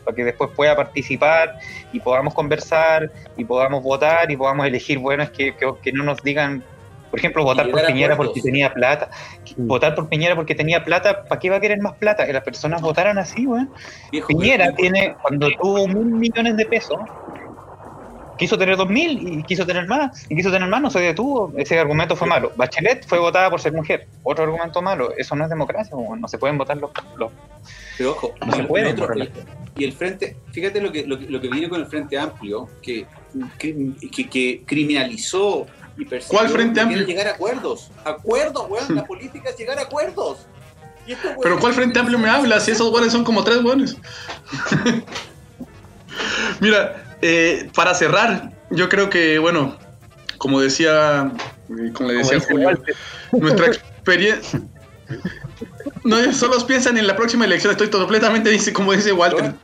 para que después pueda participar y podamos conversar y podamos votar y podamos elegir buenos que, que, que no nos digan, por ejemplo, votar por Piñera acuerdos. porque tenía plata. Votar por Piñera porque tenía plata, ¿para qué va a querer más plata? Que las personas votaran así, weón. Piñera tiene, cuando tuvo mil millones de pesos, quiso tener dos mil y quiso tener más, y quiso tener más, no se detuvo. Ese argumento fue malo. Bachelet fue votada por ser mujer. Otro argumento malo. Eso no es democracia, no se pueden votar los. los- Pero ojo, No se el- puede, el otro- por el- y el frente, fíjate lo que, lo, que, lo que viene con el Frente Amplio, que, que, que- que criminalizó y persiguió. ¿Cuál Frente Amplio? quiere llegar a acuerdos. Acuerdos, weón. La política es llegar a acuerdos. Y Pero weones- ¿cuál Frente Amplio me habla? Si esos buenos son como tres buenos. Mira, eh, para cerrar, yo creo que, bueno, como decía, eh, como le decía dice Julio, Walter. nuestra experiencia... No solo piensan en la próxima elección, estoy completamente, dice, como dice Walter,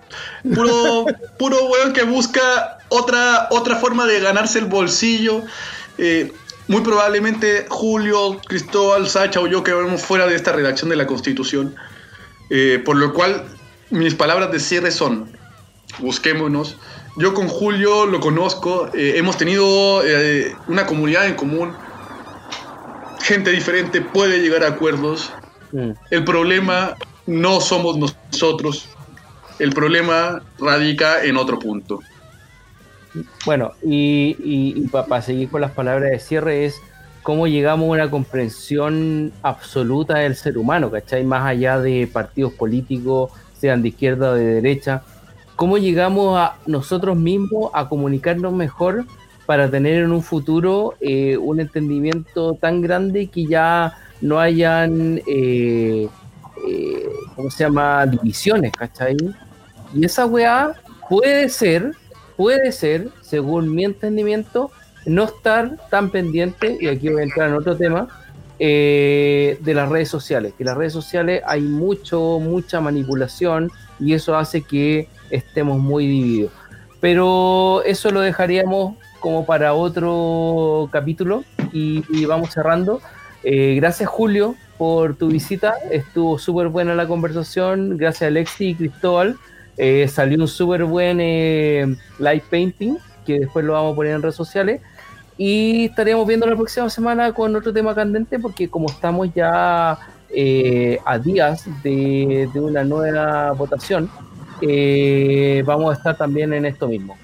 puro, puro weón que busca otra, otra forma de ganarse el bolsillo. Eh, muy probablemente Julio, Cristóbal, Sacha o yo quedemos fuera de esta redacción de la Constitución. Eh, por lo cual, mis palabras de cierre son, busquémonos. Yo con Julio lo conozco, eh, hemos tenido eh, una comunidad en común, gente diferente puede llegar a acuerdos. Mm. El problema no somos nosotros, el problema radica en otro punto. Bueno, y, para seguir con las palabras de cierre es cómo llegamos a una comprensión absoluta del ser humano, ¿cachai? Más allá de partidos políticos, sean de izquierda o de derecha, cómo llegamos a nosotros mismos a comunicarnos mejor para tener en un futuro eh, un entendimiento tan grande que ya no hayan, eh, eh, ¿cómo se llama?, divisiones, ¿cachai? Y esa weá puede ser puede ser, según mi entendimiento, no estar tan pendiente, y aquí voy a entrar en otro tema, de las redes sociales. Que las redes sociales hay mucho, mucha manipulación y eso hace que estemos muy divididos. Pero eso lo dejaríamos como para otro capítulo y, y vamos cerrando. Eh, gracias Julio por tu visita, estuvo súper buena la conversación, gracias Alexi y Cristóbal. Eh, salió un súper buen eh, live painting que después lo vamos a poner en redes sociales y estaremos viendo la próxima semana con otro tema candente porque como estamos ya eh, a días de, de, una nueva votación eh, vamos a estar también en esto mismo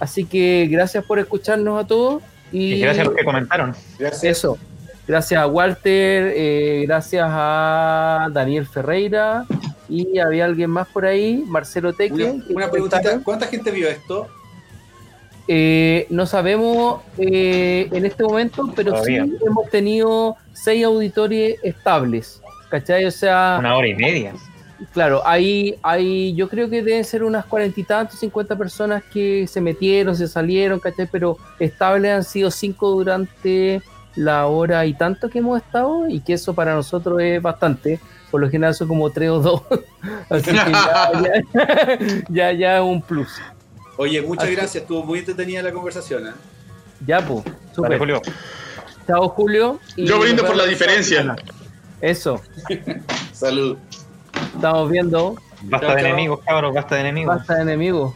así que gracias por escucharnos a todos y, y gracias a los que comentaron Gracias. eso gracias a Walter eh, gracias a Daniel Ferreira y había alguien más por ahí, Marcelo Teque. Una, una preguntita, ¿cuánta gente vio esto? Eh, no sabemos eh, en este momento, pero Todavía. sí hemos tenido seis auditores estables, ¿cachai? O sea, una hora y media. Claro, hay, hay, yo creo que deben ser unas cuarenta y tantos, cincuenta personas que se metieron, se salieron, ¿cachai? Pero estables han sido cinco durante la hora y tanto que hemos estado y que eso para nosotros es bastante por lo general son como tres o dos. Así que ya, ya, ya, ya es un plus. Oye, muchas Así- gracias, estuvo muy entretenida la conversación. ¿eh? Ya, pues. Vale. Julio. Chao, Julio. y Yo brindo por la diferencia. Eso. Salud. Estamos viendo. Basta Chao, de chao. enemigos, cabros, basta de enemigos. Basta de enemigos.